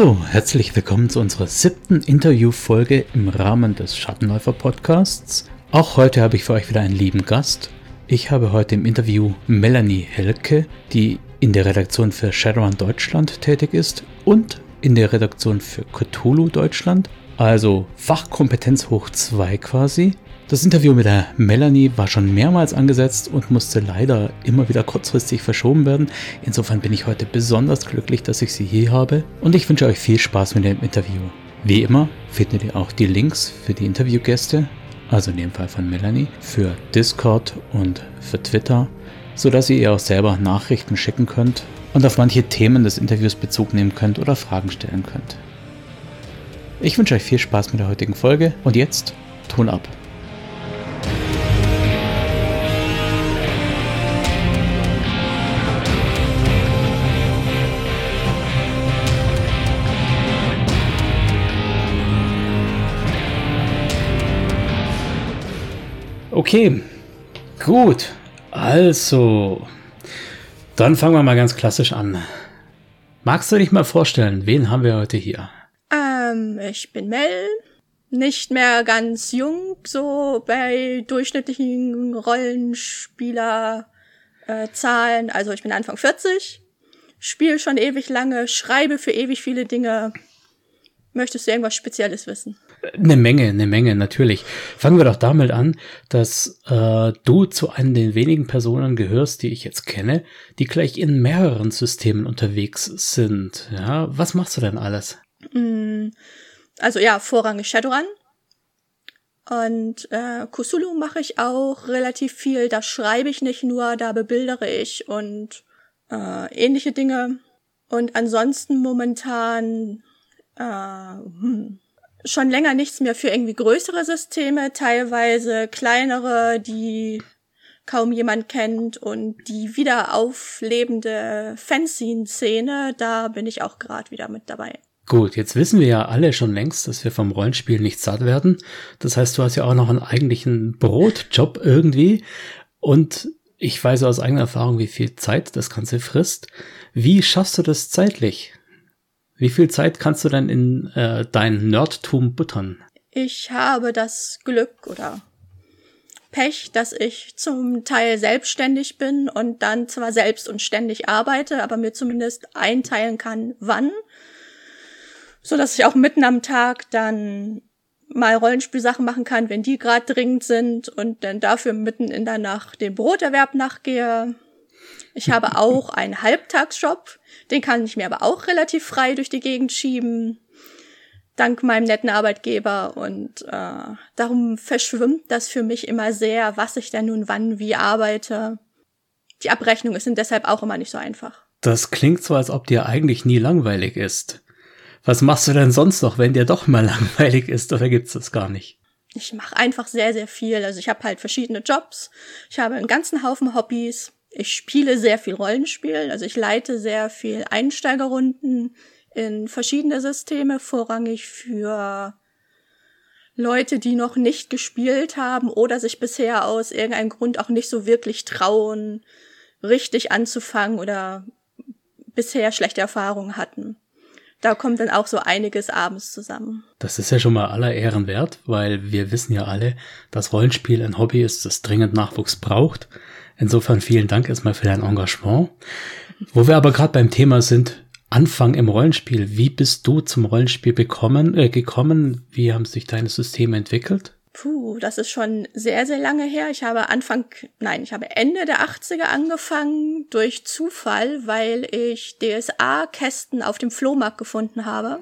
So, herzlich willkommen zu unserer siebten Interviewfolge im Rahmen des Schattenläufer Podcasts. Auch heute habe ich für euch wieder einen lieben Gast. Ich habe heute im Interview Melanie Helke, die in der Redaktion für Shadowrun Deutschland tätig ist und in der Redaktion für Cthulhu Deutschland, also Fachkompetenz hoch 2 quasi. Das Interview mit der Melanie war schon mehrmals angesetzt und musste leider immer wieder kurzfristig verschoben werden. Insofern bin ich heute besonders glücklich, dass ich sie hier habe und ich wünsche euch viel Spaß mit dem Interview. Wie immer findet ihr auch die Links für die Interviewgäste, also in dem Fall von Melanie, für Discord und für Twitter, sodass ihr ihr auch selber Nachrichten schicken könnt und auf manche Themen des Interviews Bezug nehmen könnt oder Fragen stellen könnt. Ich wünsche euch viel Spaß mit der heutigen Folge und jetzt Ton ab. Okay, gut. Also, dann fangen wir mal ganz klassisch an. Magst du dich mal vorstellen, wen haben wir heute hier? Ähm, ich bin Mel. Nicht mehr ganz jung, so bei durchschnittlichen Rollenspielerzahlen. Äh, also ich bin Anfang 40, spiele schon ewig lange, schreibe für ewig viele Dinge. Möchtest du irgendwas Spezielles wissen? Eine Menge, eine Menge, natürlich. Fangen wir doch damit an, dass äh, du zu einem den wenigen Personen gehörst, die ich jetzt kenne, die gleich in mehreren Systemen unterwegs sind. Ja, was machst du denn alles? Mm, also ja, vorrangig Shadowrun. Und äh, Kusulu mache ich auch relativ viel. Da schreibe ich nicht nur, da bebildere ich und äh, ähnliche Dinge. Und ansonsten momentan äh, hm, schon länger nichts mehr für irgendwie größere Systeme, teilweise kleinere, die kaum jemand kennt und die wieder auflebende Fanzine-Szene, da bin ich auch gerade wieder mit dabei. Gut, jetzt wissen wir ja alle schon längst, dass wir vom Rollenspiel nicht satt werden. Das heißt, du hast ja auch noch einen eigentlichen Brotjob irgendwie. Und ich weiß aus eigener Erfahrung, wie viel Zeit das Ganze frisst. Wie schaffst du das zeitlich? Wie viel Zeit kannst du denn in äh, dein Nerdtum buttern? Ich habe das Glück oder Pech, dass ich zum Teil selbstständig bin und dann zwar selbst und ständig arbeite, aber mir zumindest einteilen kann, wann, so dass ich auch mitten am Tag dann mal Rollenspielsachen machen kann, wenn die gerade dringend sind und dann dafür mitten in der Nacht den Broterwerb nachgehe. Ich habe auch einen Halbtagsjob, den kann ich mir aber auch relativ frei durch die Gegend schieben, dank meinem netten Arbeitgeber. Und äh, darum verschwimmt das für mich immer sehr, was ich denn nun wann wie arbeite. Die Abrechnungen sind deshalb auch immer nicht so einfach. Das klingt so, als ob dir eigentlich nie langweilig ist. Was machst du denn sonst noch, wenn dir doch mal langweilig ist, oder gibt's das gar nicht? Ich mache einfach sehr, sehr viel. Also ich habe halt verschiedene Jobs. Ich habe einen ganzen Haufen Hobbys. Ich spiele sehr viel Rollenspiel, also ich leite sehr viel Einsteigerrunden in verschiedene Systeme, vorrangig für Leute, die noch nicht gespielt haben oder sich bisher aus irgendeinem Grund auch nicht so wirklich trauen, richtig anzufangen oder bisher schlechte Erfahrungen hatten. Da kommt dann auch so einiges abends zusammen. Das ist ja schon mal aller Ehren wert, weil wir wissen ja alle, dass Rollenspiel ein Hobby ist, das dringend Nachwuchs braucht. Insofern vielen Dank erstmal für dein Engagement. Wo wir aber gerade beim Thema sind, Anfang im Rollenspiel. Wie bist du zum Rollenspiel bekommen, äh, gekommen? Wie haben sich deine Systeme entwickelt? Puh, das ist schon sehr, sehr lange her. Ich habe Anfang, nein, ich habe Ende der 80er angefangen durch Zufall, weil ich DSA-Kästen auf dem Flohmarkt gefunden habe.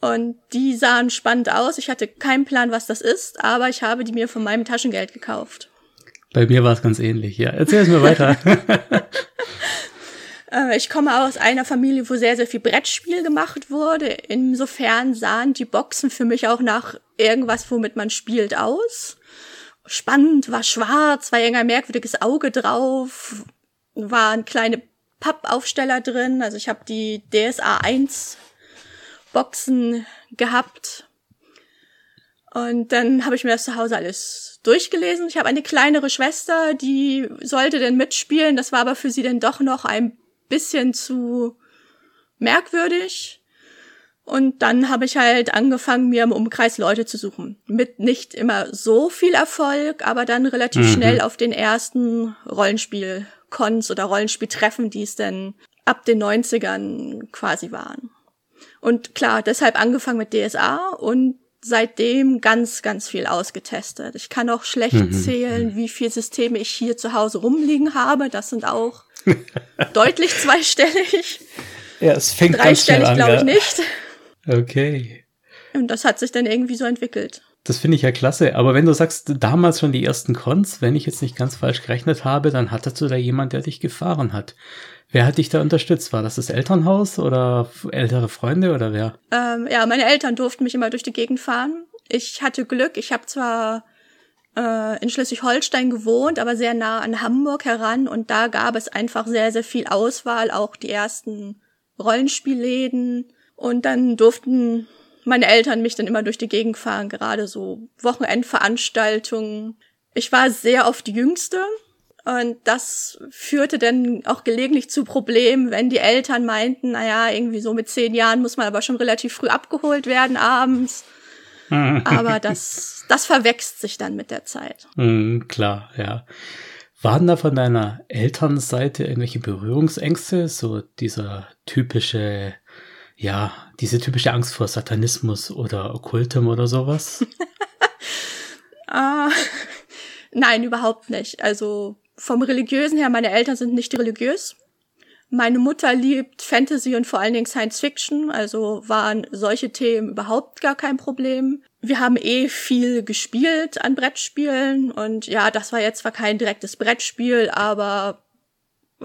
Und die sahen spannend aus. Ich hatte keinen Plan, was das ist, aber ich habe die mir von meinem Taschengeld gekauft. Bei mir war es ganz ähnlich, ja. Erzähl es mir weiter. Äh, ich komme aus einer Familie, wo sehr, sehr viel Brettspiel gemacht wurde. Insofern sahen die Boxen für mich auch nach irgendwas, womit man spielt, aus. Spannend, war schwarz, war irgendein merkwürdiges Auge drauf, waren kleine Pappaufsteller drin. Also ich habe die DSA 1 Boxen gehabt. Und dann habe ich mir das zu Hause alles durchgelesen. Ich habe eine kleinere Schwester, die sollte denn mitspielen. Das war aber für sie dann doch noch ein bisschen zu merkwürdig. Und dann habe ich halt angefangen, mir im Umkreis Leute zu suchen. Mit nicht immer so viel Erfolg, aber dann relativ mhm. schnell auf den ersten Rollenspiel-Cons oder Rollenspieltreffen, die es denn ab den 90ern quasi waren. Und klar, deshalb angefangen mit DSA und seitdem ganz, ganz viel ausgetestet. Ich kann auch schlecht mhm. zählen, wie viele Systeme ich hier zu Hause rumliegen habe. Das sind auch deutlich zweistellig. Ja, es fängt Dreistellig glaube ich nicht. Okay. Und das hat sich dann irgendwie so entwickelt. Das finde ich ja klasse. Aber wenn du sagst, damals schon die ersten Cons, wenn ich jetzt nicht ganz falsch gerechnet habe, dann hattest du da jemand, der dich gefahren hat. Wer hat dich da unterstützt? War das das Elternhaus oder ältere Freunde oder wer? Ähm, ja, meine Eltern durften mich immer durch die Gegend fahren. Ich hatte Glück. Ich habe zwar äh, in Schleswig-Holstein gewohnt, aber sehr nah an Hamburg heran und da gab es einfach sehr, sehr viel Auswahl, auch die ersten Rollenspielläden und dann durften meine Eltern mich dann immer durch die Gegend fahren, gerade so Wochenendveranstaltungen. Ich war sehr oft die Jüngste, und das führte dann auch gelegentlich zu Problemen, wenn die Eltern meinten, naja, irgendwie so mit zehn Jahren muss man aber schon relativ früh abgeholt werden abends. aber das, das verwächst sich dann mit der Zeit. Mm, klar, ja. Waren da von deiner Elternseite irgendwelche Berührungsängste? So dieser typische, ja, diese typische Angst vor Satanismus oder Okkultem oder sowas? ah, nein, überhaupt nicht. Also vom Religiösen her, meine Eltern sind nicht religiös. Meine Mutter liebt Fantasy und vor allen Dingen Science Fiction, also waren solche Themen überhaupt gar kein Problem. Wir haben eh viel gespielt an Brettspielen und ja, das war jetzt zwar kein direktes Brettspiel, aber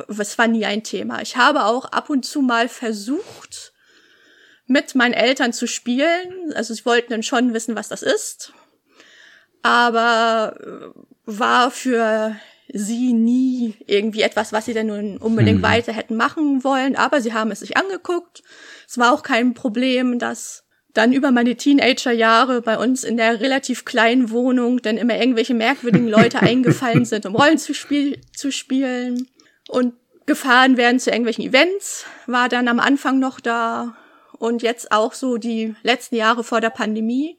es war nie ein Thema. Ich habe auch ab und zu mal versucht, mit meinen Eltern zu spielen. Also sie wollten dann schon wissen, was das ist. Aber äh, war für sie nie irgendwie etwas, was sie denn nun unbedingt mhm. weiter hätten machen wollen, aber sie haben es sich angeguckt. Es war auch kein Problem, dass dann über meine Teenagerjahre bei uns in der relativ kleinen Wohnung dann immer irgendwelche merkwürdigen Leute eingefallen sind, um Rollen zu, spiel zu spielen und gefahren werden zu irgendwelchen Events, war dann am Anfang noch da und jetzt auch so die letzten Jahre vor der Pandemie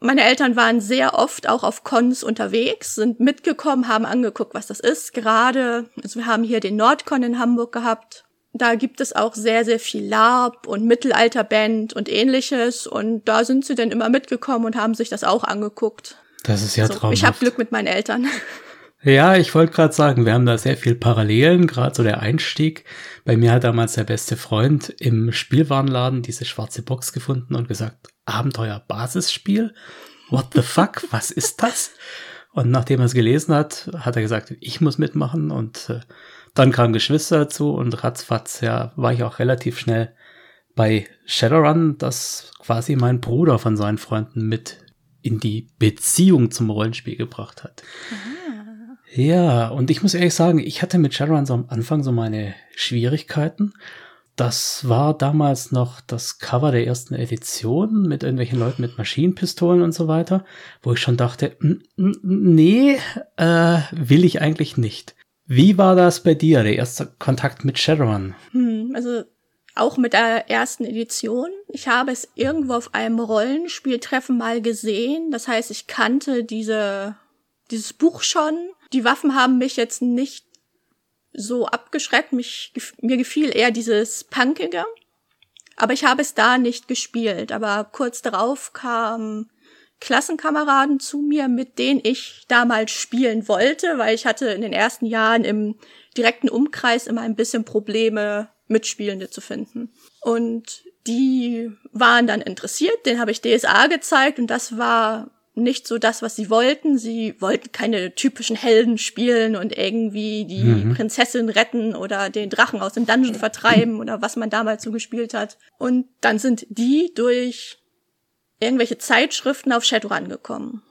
meine Eltern waren sehr oft auch auf Cons unterwegs, sind mitgekommen, haben angeguckt, was das ist. Gerade, also wir haben hier den Nordcon in Hamburg gehabt. Da gibt es auch sehr, sehr viel Lab und Mittelalterband und ähnliches. Und da sind sie dann immer mitgekommen und haben sich das auch angeguckt. Das ist ja also, traumhaft. Ich habe Glück mit meinen Eltern. Ja, ich wollte gerade sagen, wir haben da sehr viel Parallelen, gerade so der Einstieg. Bei mir hat damals der beste Freund im Spielwarenladen diese schwarze Box gefunden und gesagt, Abenteuer-Basisspiel? What the fuck? Was ist das? Und nachdem er es gelesen hat, hat er gesagt, ich muss mitmachen und äh, dann kamen Geschwister dazu und ratzfatz, ja, war ich auch relativ schnell bei Shadowrun, das quasi mein Bruder von seinen Freunden mit in die Beziehung zum Rollenspiel gebracht hat. Aha. Ja, und ich muss ehrlich sagen, ich hatte mit Shadowrun so am Anfang so meine Schwierigkeiten. Das war damals noch das Cover der ersten Edition mit irgendwelchen Leuten mit Maschinenpistolen und so weiter, wo ich schon dachte, nee, äh, will ich eigentlich nicht. Wie war das bei dir, der erste Kontakt mit Shadowrun? Hm, also auch mit der ersten Edition. Ich habe es irgendwo auf einem Rollenspieltreffen mal gesehen. Das heißt, ich kannte diese, dieses Buch schon die Waffen haben mich jetzt nicht so abgeschreckt. Mich, mir gefiel eher dieses Punkige. Aber ich habe es da nicht gespielt. Aber kurz darauf kamen Klassenkameraden zu mir, mit denen ich damals spielen wollte, weil ich hatte in den ersten Jahren im direkten Umkreis immer ein bisschen Probleme, Mitspielende zu finden. Und die waren dann interessiert, den habe ich DSA gezeigt und das war nicht so das, was sie wollten. Sie wollten keine typischen Helden spielen und irgendwie die mhm. Prinzessin retten oder den Drachen aus dem Dungeon vertreiben oder was man damals so gespielt hat. Und dann sind die durch irgendwelche Zeitschriften auf Shadowrun gekommen.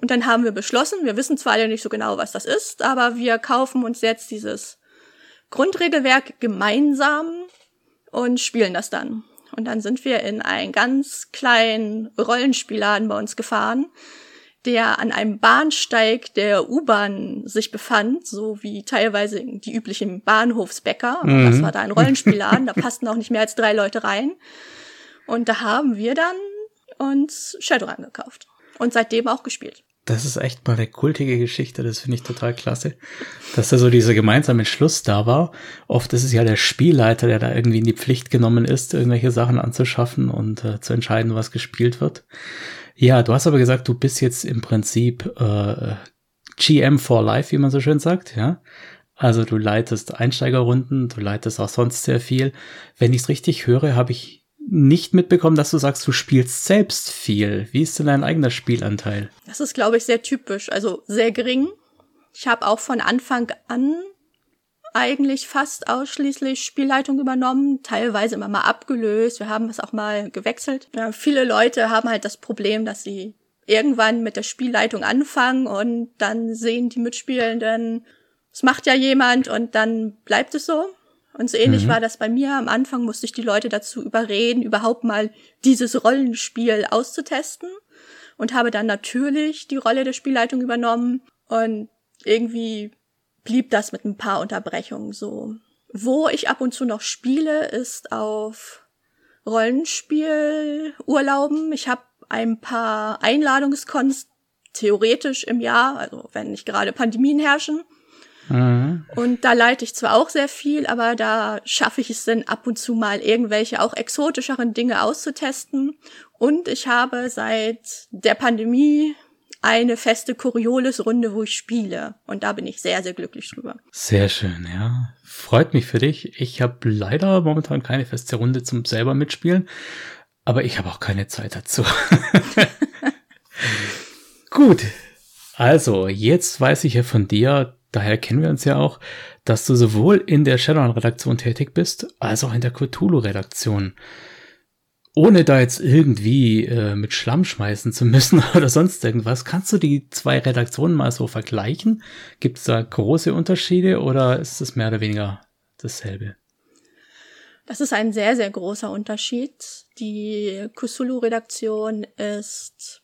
Und dann haben wir beschlossen, wir wissen zwar ja nicht so genau, was das ist, aber wir kaufen uns jetzt dieses Grundregelwerk gemeinsam und spielen das dann. Und dann sind wir in einen ganz kleinen Rollenspielladen bei uns gefahren, der an einem Bahnsteig der U-Bahn sich befand, so wie teilweise die üblichen Bahnhofsbäcker. Mhm. Das war da ein Rollenspielladen, da passten auch nicht mehr als drei Leute rein. Und da haben wir dann uns Shadowrun gekauft und seitdem auch gespielt. Das ist echt mal eine kultige Geschichte, das finde ich total klasse, dass da so dieser gemeinsame Schluss da war. Oft ist es ja der Spielleiter, der da irgendwie in die Pflicht genommen ist, irgendwelche Sachen anzuschaffen und äh, zu entscheiden, was gespielt wird. Ja, du hast aber gesagt, du bist jetzt im Prinzip äh, GM for Life, wie man so schön sagt, ja. Also du leitest Einsteigerrunden, du leitest auch sonst sehr viel. Wenn ich es richtig höre, habe ich nicht mitbekommen, dass du sagst, du spielst selbst viel. Wie ist denn dein eigener Spielanteil? Das ist, glaube ich, sehr typisch, also sehr gering. Ich habe auch von Anfang an eigentlich fast ausschließlich Spielleitung übernommen, teilweise immer mal abgelöst. Wir haben es auch mal gewechselt. Ja, viele Leute haben halt das Problem, dass sie irgendwann mit der Spielleitung anfangen und dann sehen die Mitspielenden, es macht ja jemand und dann bleibt es so. Und so ähnlich mhm. war das bei mir. Am Anfang musste ich die Leute dazu überreden, überhaupt mal dieses Rollenspiel auszutesten und habe dann natürlich die Rolle der Spielleitung übernommen und irgendwie blieb das mit ein paar Unterbrechungen so. Wo ich ab und zu noch spiele, ist auf Rollenspielurlauben. Ich habe ein paar Einladungskonst theoretisch im Jahr, also wenn nicht gerade Pandemien herrschen. Mhm. Und da leite ich zwar auch sehr viel, aber da schaffe ich es dann ab und zu mal irgendwelche auch exotischeren Dinge auszutesten. Und ich habe seit der Pandemie eine feste Coriolis-Runde, wo ich spiele. Und da bin ich sehr, sehr glücklich drüber. Sehr schön, ja. Freut mich für dich. Ich habe leider momentan keine feste Runde zum selber mitspielen, aber ich habe auch keine Zeit dazu. Gut. Also, jetzt weiß ich ja von dir, daher kennen wir uns ja auch, dass du sowohl in der Shadowrun-Redaktion tätig bist, als auch in der Cthulhu-Redaktion. Ohne da jetzt irgendwie äh, mit Schlamm schmeißen zu müssen oder sonst irgendwas, kannst du die zwei Redaktionen mal so vergleichen? Gibt es da große Unterschiede oder ist es mehr oder weniger dasselbe? Das ist ein sehr, sehr großer Unterschied. Die Kusulu-Redaktion ist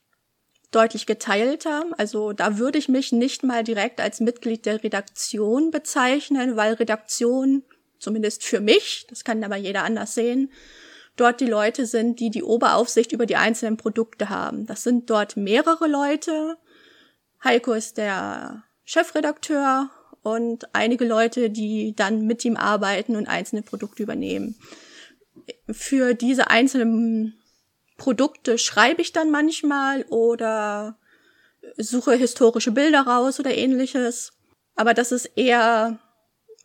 deutlich geteilter. Also da würde ich mich nicht mal direkt als Mitglied der Redaktion bezeichnen, weil Redaktion, zumindest für mich, das kann aber jeder anders sehen, dort die Leute sind, die die Oberaufsicht über die einzelnen Produkte haben. Das sind dort mehrere Leute. Heiko ist der Chefredakteur und einige Leute, die dann mit ihm arbeiten und einzelne Produkte übernehmen. Für diese einzelnen Produkte schreibe ich dann manchmal oder suche historische Bilder raus oder ähnliches. Aber das ist eher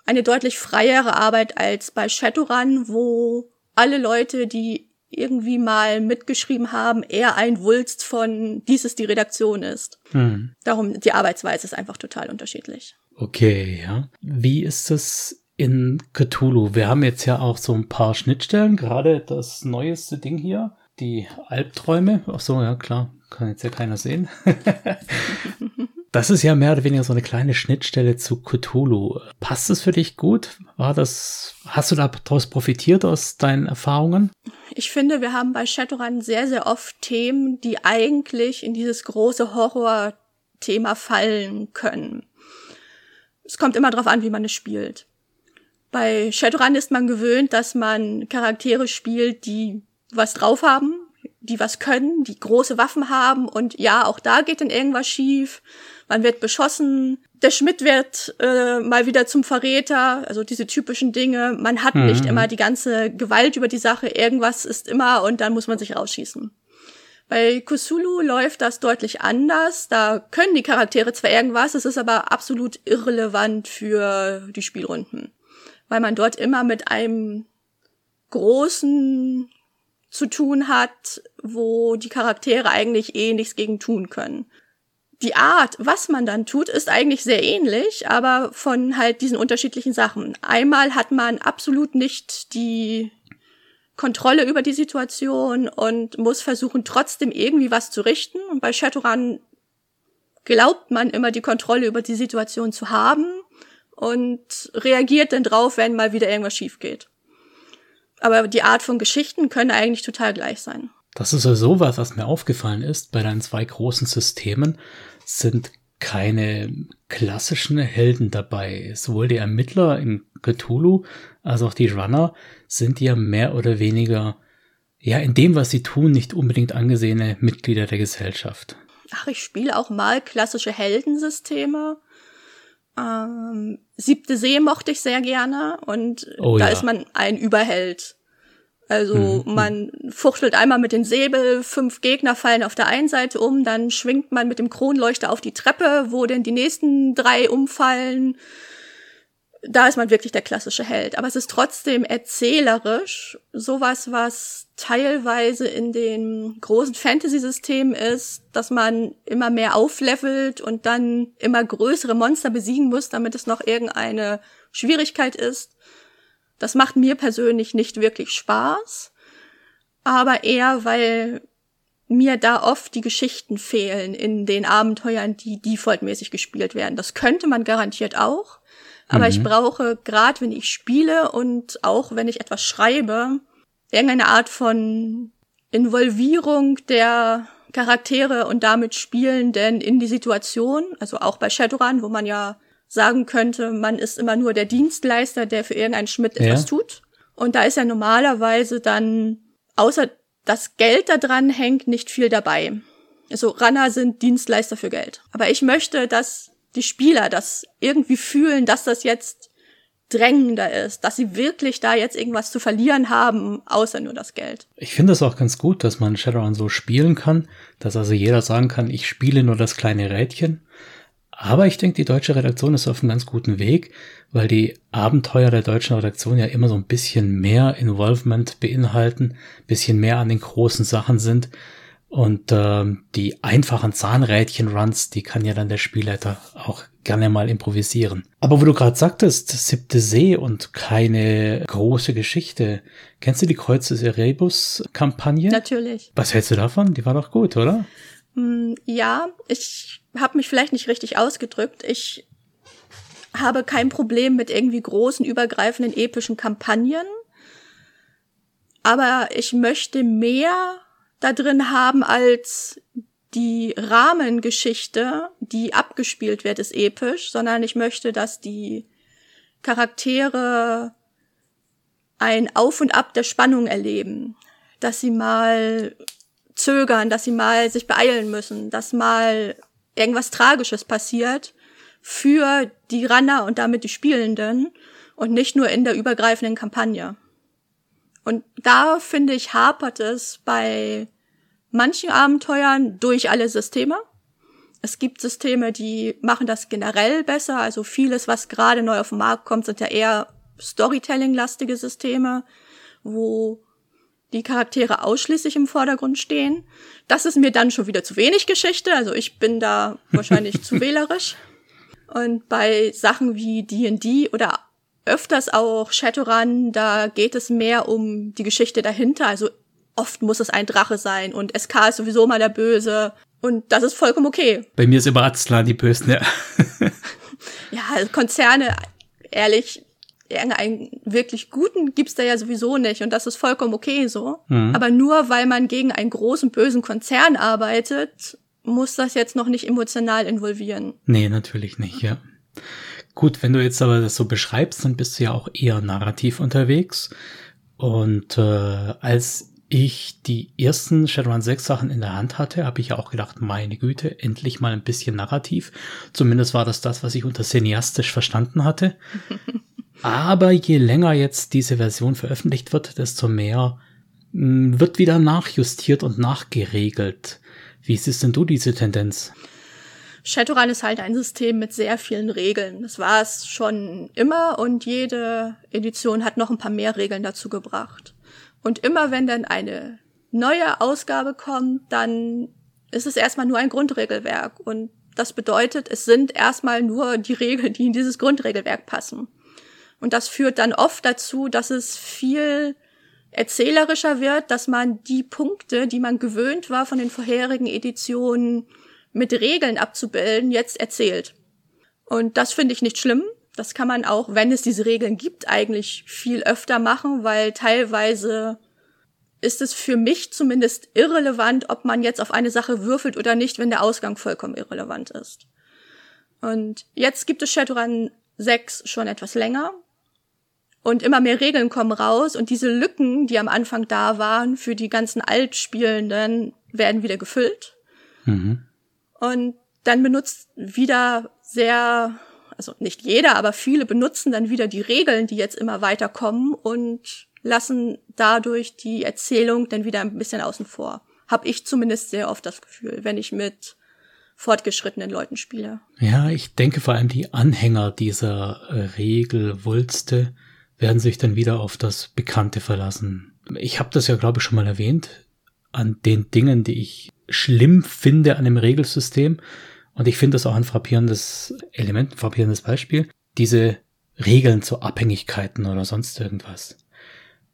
eine deutlich freiere Arbeit als bei Shadowrun, wo alle Leute, die irgendwie mal mitgeschrieben haben, eher ein Wulst von dies ist die Redaktion ist. Hm. Darum, die Arbeitsweise ist einfach total unterschiedlich. Okay, ja. Wie ist es in Cthulhu? Wir haben jetzt ja auch so ein paar Schnittstellen, gerade das neueste Ding hier die Albträume. Ach so, ja klar, kann jetzt ja keiner sehen. das ist ja mehr oder weniger so eine kleine Schnittstelle zu Cthulhu. Passt es für dich gut? War das, hast du daraus profitiert aus deinen Erfahrungen? Ich finde, wir haben bei Shadowrun sehr, sehr oft Themen, die eigentlich in dieses große Horror-Thema fallen können. Es kommt immer darauf an, wie man es spielt. Bei Shadowrun ist man gewöhnt, dass man Charaktere spielt, die was drauf haben, die was können, die große Waffen haben und ja, auch da geht dann irgendwas schief. Man wird beschossen, der Schmidt wird äh, mal wieder zum Verräter, also diese typischen Dinge. Man hat mhm. nicht immer die ganze Gewalt über die Sache, irgendwas ist immer und dann muss man sich rausschießen. Bei Kusulu läuft das deutlich anders. Da können die Charaktere zwar irgendwas, es ist aber absolut irrelevant für die Spielrunden. Weil man dort immer mit einem großen zu tun hat, wo die Charaktere eigentlich eh nichts gegen tun können. Die Art, was man dann tut, ist eigentlich sehr ähnlich, aber von halt diesen unterschiedlichen Sachen. Einmal hat man absolut nicht die Kontrolle über die Situation und muss versuchen, trotzdem irgendwie was zu richten. Und bei Shadowrun glaubt man immer die Kontrolle über die Situation zu haben und reagiert dann drauf, wenn mal wieder irgendwas schief geht. Aber die Art von Geschichten können eigentlich total gleich sein. Das ist ja sowas, was mir aufgefallen ist. Bei deinen zwei großen Systemen sind keine klassischen Helden dabei. Sowohl die Ermittler in Cthulhu als auch die Runner sind ja mehr oder weniger, ja, in dem, was sie tun, nicht unbedingt angesehene Mitglieder der Gesellschaft. Ach, ich spiele auch mal klassische Heldensysteme. Ähm, Siebte See mochte ich sehr gerne und oh, da ja. ist man ein Überheld. Also mhm. man fuchtelt einmal mit dem Säbel, fünf Gegner fallen auf der einen Seite um, dann schwingt man mit dem Kronleuchter auf die Treppe, wo denn die nächsten drei umfallen. Da ist man wirklich der klassische Held. Aber es ist trotzdem erzählerisch, sowas, was teilweise in den großen Fantasy-Systemen ist, dass man immer mehr auflevelt und dann immer größere Monster besiegen muss, damit es noch irgendeine Schwierigkeit ist. Das macht mir persönlich nicht wirklich Spaß, aber eher, weil mir da oft die Geschichten fehlen in den Abenteuern, die defaultmäßig gespielt werden. Das könnte man garantiert auch, aber mhm. ich brauche, gerade wenn ich spiele und auch wenn ich etwas schreibe, irgendeine Art von Involvierung der Charaktere und damit Spielenden in die Situation, also auch bei Shadowrun, wo man ja sagen könnte, man ist immer nur der Dienstleister, der für irgendeinen Schmidt etwas ja. tut. Und da ist ja normalerweise dann, außer das Geld da dran hängt, nicht viel dabei. Also Runner sind Dienstleister für Geld. Aber ich möchte, dass die Spieler das irgendwie fühlen, dass das jetzt drängender ist, dass sie wirklich da jetzt irgendwas zu verlieren haben, außer nur das Geld. Ich finde es auch ganz gut, dass man Shadowrun so spielen kann, dass also jeder sagen kann, ich spiele nur das kleine Rädchen aber ich denke, die deutsche Redaktion ist auf einem ganz guten Weg, weil die Abenteuer der deutschen Redaktion ja immer so ein bisschen mehr Involvement beinhalten, bisschen mehr an den großen Sachen sind. Und äh, die einfachen Zahnrädchen-Runs, die kann ja dann der Spielleiter auch gerne mal improvisieren. Aber wo du gerade sagtest, siebte See und keine große Geschichte. Kennst du die Kreuz des Erebus-Kampagne? Natürlich. Was hältst du davon? Die war doch gut, oder? Mm, ja, ich habe mich vielleicht nicht richtig ausgedrückt. Ich habe kein Problem mit irgendwie großen, übergreifenden, epischen Kampagnen. Aber ich möchte mehr da drin haben als die Rahmengeschichte, die abgespielt wird, ist episch, sondern ich möchte, dass die Charaktere ein Auf und Ab der Spannung erleben. Dass sie mal zögern, dass sie mal sich beeilen müssen, dass mal irgendwas Tragisches passiert für die Runner und damit die Spielenden und nicht nur in der übergreifenden Kampagne. Und da finde ich hapert es bei manchen Abenteuern durch alle Systeme. Es gibt Systeme, die machen das generell besser. Also vieles, was gerade neu auf den Markt kommt, sind ja eher Storytelling-lastige Systeme, wo die Charaktere ausschließlich im Vordergrund stehen. Das ist mir dann schon wieder zu wenig Geschichte, also ich bin da wahrscheinlich zu wählerisch. Und bei Sachen wie D&D oder öfters auch Shadowrun, da geht es mehr um die Geschichte dahinter, also oft muss es ein Drache sein und SK ist sowieso mal der Böse und das ist vollkommen okay. Bei mir ist immer Aztlan die Bösen, ja. ja, also Konzerne, ehrlich, irgendeinen wirklich guten gibt's da ja sowieso nicht und das ist vollkommen okay so. Mhm. Aber nur weil man gegen einen großen bösen Konzern arbeitet, muss das jetzt noch nicht emotional involvieren. Nee, natürlich nicht, ja. Gut, wenn du jetzt aber das so beschreibst, dann bist du ja auch eher narrativ unterwegs. Und äh, als ich die ersten Shadowrun 6 Sachen in der Hand hatte, habe ich ja auch gedacht, meine Güte, endlich mal ein bisschen narrativ. Zumindest war das das, was ich unter cineastisch verstanden hatte. Aber je länger jetzt diese Version veröffentlicht wird, desto mehr hm, wird wieder nachjustiert und nachgeregelt. Wie siehst denn du diese Tendenz? Shadowrun ist halt ein System mit sehr vielen Regeln. Das war es schon immer und jede Edition hat noch ein paar mehr Regeln dazu gebracht. Und immer wenn dann eine neue Ausgabe kommt, dann ist es erstmal nur ein Grundregelwerk. Und das bedeutet, es sind erstmal nur die Regeln, die in dieses Grundregelwerk passen. Und das führt dann oft dazu, dass es viel erzählerischer wird, dass man die Punkte, die man gewöhnt war von den vorherigen Editionen mit Regeln abzubilden, jetzt erzählt. Und das finde ich nicht schlimm. Das kann man auch, wenn es diese Regeln gibt, eigentlich viel öfter machen, weil teilweise ist es für mich zumindest irrelevant, ob man jetzt auf eine Sache würfelt oder nicht, wenn der Ausgang vollkommen irrelevant ist. Und jetzt gibt es Shadowrun 6 schon etwas länger. Und immer mehr Regeln kommen raus und diese Lücken, die am Anfang da waren, für die ganzen Altspielenden, werden wieder gefüllt. Mhm. Und dann benutzt wieder sehr, also nicht jeder, aber viele benutzen dann wieder die Regeln, die jetzt immer weiter kommen und lassen dadurch die Erzählung dann wieder ein bisschen außen vor. Hab ich zumindest sehr oft das Gefühl, wenn ich mit fortgeschrittenen Leuten spiele. Ja, ich denke vor allem die Anhänger dieser äh, Regelwulste werden sich dann wieder auf das Bekannte verlassen. Ich habe das ja, glaube ich, schon mal erwähnt, an den Dingen, die ich schlimm finde an dem Regelsystem. Und ich finde das auch ein frappierendes Element, ein frappierendes Beispiel. Diese Regeln zu Abhängigkeiten oder sonst irgendwas.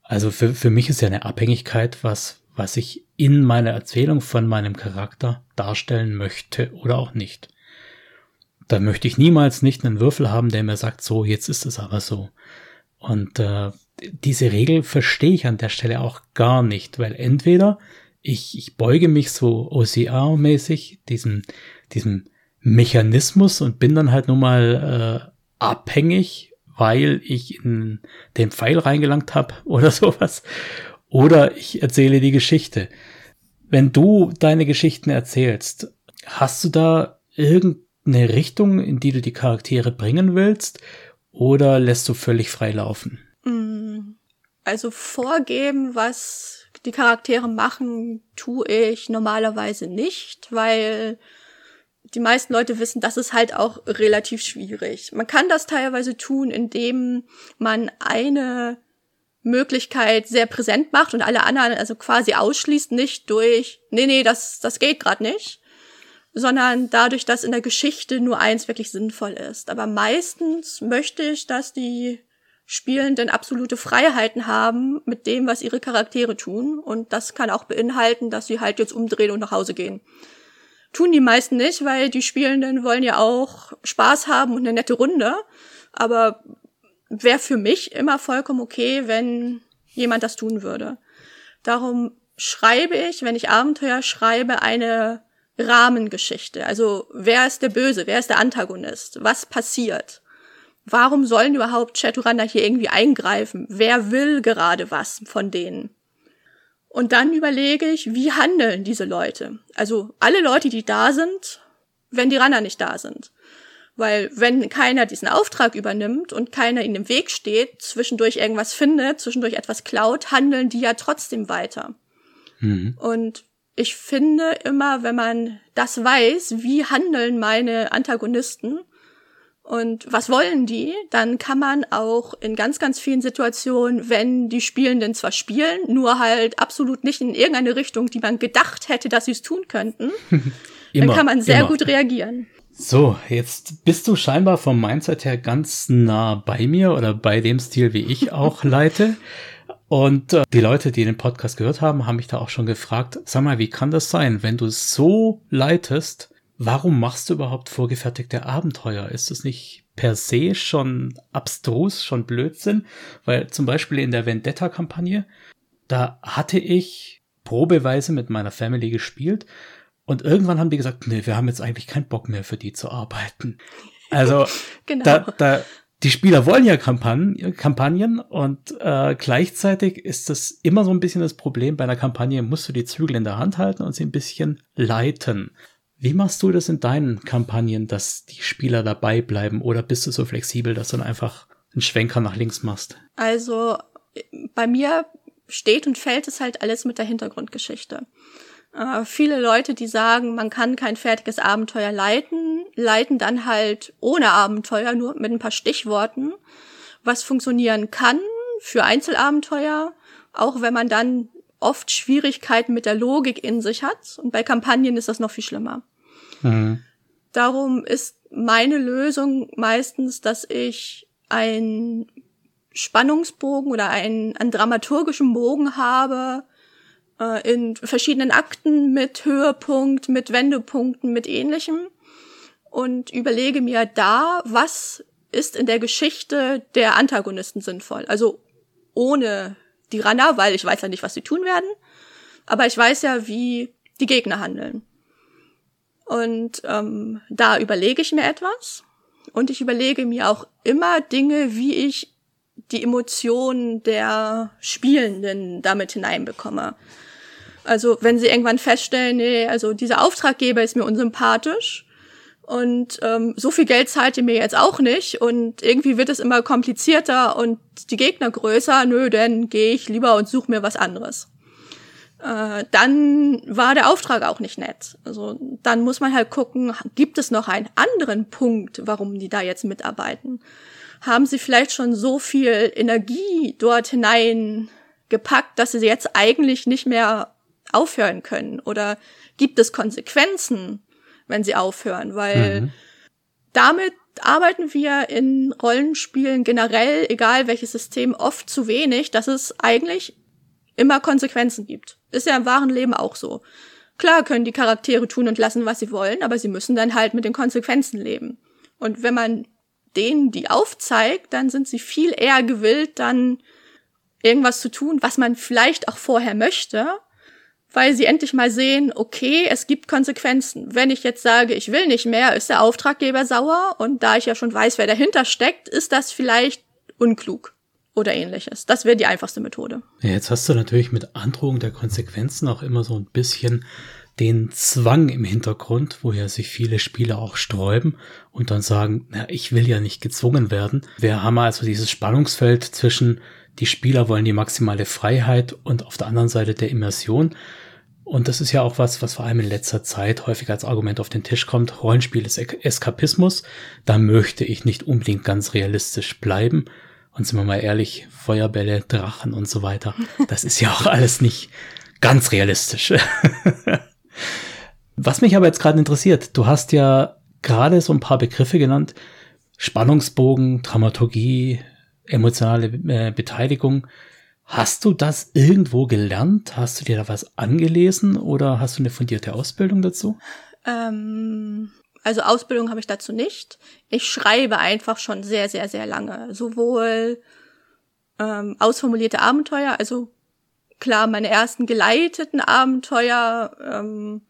Also für, für mich ist ja eine Abhängigkeit was, was ich in meiner Erzählung von meinem Charakter darstellen möchte oder auch nicht. Da möchte ich niemals nicht einen Würfel haben, der mir sagt, so, jetzt ist es aber so. Und äh, diese Regel verstehe ich an der Stelle auch gar nicht, weil entweder ich, ich beuge mich so OCR-mäßig diesem, diesem Mechanismus und bin dann halt nun mal äh, abhängig weil ich in den Pfeil reingelangt habe oder sowas. Oder ich erzähle die Geschichte. Wenn du deine Geschichten erzählst, hast du da irgendeine Richtung, in die du die Charaktere bringen willst? Oder lässt du völlig frei laufen? Mm, also vorgeben, was die Charaktere machen, tue ich normalerweise nicht, weil die meisten Leute wissen, das ist halt auch relativ schwierig. Man kann das teilweise tun, indem man eine Möglichkeit sehr präsent macht und alle anderen also quasi ausschließt, nicht durch, nee, nee, das, das geht gerade nicht, sondern dadurch, dass in der Geschichte nur eins wirklich sinnvoll ist. Aber meistens möchte ich, dass die Spielenden absolute Freiheiten haben mit dem, was ihre Charaktere tun. Und das kann auch beinhalten, dass sie halt jetzt umdrehen und nach Hause gehen. Tun die meisten nicht, weil die Spielenden wollen ja auch Spaß haben und eine nette Runde. Aber wäre für mich immer vollkommen okay, wenn jemand das tun würde. Darum schreibe ich, wenn ich Abenteuer schreibe, eine Rahmengeschichte. Also wer ist der Böse, wer ist der Antagonist, was passiert? Warum sollen überhaupt Chaturanda hier irgendwie eingreifen? Wer will gerade was von denen? Und dann überlege ich, wie handeln diese Leute? Also alle Leute, die da sind, wenn die Runner nicht da sind. Weil wenn keiner diesen Auftrag übernimmt und keiner in dem Weg steht, zwischendurch irgendwas findet, zwischendurch etwas klaut, handeln die ja trotzdem weiter. Mhm. Und ich finde immer, wenn man das weiß, wie handeln meine Antagonisten, und was wollen die? Dann kann man auch in ganz, ganz vielen Situationen, wenn die Spielenden zwar spielen, nur halt absolut nicht in irgendeine Richtung, die man gedacht hätte, dass sie es tun könnten, immer, dann kann man sehr immer. gut reagieren. So, jetzt bist du scheinbar vom Mindset her ganz nah bei mir oder bei dem Stil, wie ich auch leite. Und äh, die Leute, die den Podcast gehört haben, haben mich da auch schon gefragt, sag mal, wie kann das sein, wenn du so leitest, Warum machst du überhaupt vorgefertigte Abenteuer? Ist das nicht per se schon abstrus, schon Blödsinn? Weil zum Beispiel in der Vendetta-Kampagne, da hatte ich probeweise mit meiner Family gespielt und irgendwann haben die gesagt, nee, wir haben jetzt eigentlich keinen Bock mehr für die zu arbeiten. Also genau. da, da, die Spieler wollen ja Kampagnen, Kampagnen und äh, gleichzeitig ist das immer so ein bisschen das Problem, bei einer Kampagne musst du die Zügel in der Hand halten und sie ein bisschen leiten. Wie machst du das in deinen Kampagnen, dass die Spieler dabei bleiben oder bist du so flexibel, dass du dann einfach einen Schwenker nach links machst? Also bei mir steht und fällt es halt alles mit der Hintergrundgeschichte. Äh, viele Leute, die sagen, man kann kein fertiges Abenteuer leiten, leiten dann halt ohne Abenteuer, nur mit ein paar Stichworten, was funktionieren kann für Einzelabenteuer, auch wenn man dann oft Schwierigkeiten mit der Logik in sich hat. Und bei Kampagnen ist das noch viel schlimmer. Mhm. Darum ist meine Lösung meistens, dass ich einen Spannungsbogen oder einen, einen dramaturgischen Bogen habe äh, in verschiedenen Akten mit Höhepunkt, mit Wendepunkten, mit ähnlichem und überlege mir da, was ist in der Geschichte der Antagonisten sinnvoll. Also ohne die Runner, weil ich weiß ja nicht, was sie tun werden. Aber ich weiß ja, wie die Gegner handeln. Und ähm, da überlege ich mir etwas. Und ich überlege mir auch immer Dinge, wie ich die Emotionen der Spielenden damit hineinbekomme. Also wenn sie irgendwann feststellen, nee, also dieser Auftraggeber ist mir unsympathisch und ähm, so viel Geld zahlt ihr mir jetzt auch nicht und irgendwie wird es immer komplizierter und die Gegner größer, nö, dann gehe ich lieber und suche mir was anderes. Äh, dann war der Auftrag auch nicht nett. Also dann muss man halt gucken, gibt es noch einen anderen Punkt, warum die da jetzt mitarbeiten? haben sie vielleicht schon so viel Energie dort hinein gepackt, dass sie jetzt eigentlich nicht mehr aufhören können? Oder gibt es Konsequenzen, wenn sie aufhören? Weil mhm. damit arbeiten wir in Rollenspielen generell, egal welches System, oft zu wenig, dass es eigentlich immer Konsequenzen gibt. Ist ja im wahren Leben auch so. Klar können die Charaktere tun und lassen, was sie wollen, aber sie müssen dann halt mit den Konsequenzen leben. Und wenn man denen die aufzeigt, dann sind sie viel eher gewillt, dann irgendwas zu tun, was man vielleicht auch vorher möchte, weil sie endlich mal sehen, okay, es gibt Konsequenzen. Wenn ich jetzt sage, ich will nicht mehr, ist der Auftraggeber sauer und da ich ja schon weiß, wer dahinter steckt, ist das vielleicht unklug oder ähnliches. Das wäre die einfachste Methode. Ja, jetzt hast du natürlich mit Androhung der Konsequenzen auch immer so ein bisschen den Zwang im Hintergrund, woher sich viele Spieler auch sträuben und dann sagen, na, ich will ja nicht gezwungen werden. Wir haben also dieses Spannungsfeld zwischen die Spieler wollen die maximale Freiheit und auf der anderen Seite der Immersion. Und das ist ja auch was, was vor allem in letzter Zeit häufig als Argument auf den Tisch kommt. Rollenspiel ist Eskapismus. Da möchte ich nicht unbedingt ganz realistisch bleiben. Und sind wir mal ehrlich, Feuerbälle, Drachen und so weiter. Das ist ja auch alles nicht ganz realistisch. Was mich aber jetzt gerade interessiert, du hast ja gerade so ein paar Begriffe genannt. Spannungsbogen, Dramaturgie, emotionale äh, Beteiligung. Hast du das irgendwo gelernt? Hast du dir da was angelesen oder hast du eine fundierte Ausbildung dazu? Ähm, also Ausbildung habe ich dazu nicht. Ich schreibe einfach schon sehr, sehr, sehr lange. Sowohl ähm, ausformulierte Abenteuer, also klar, meine ersten geleiteten Abenteuer ähm,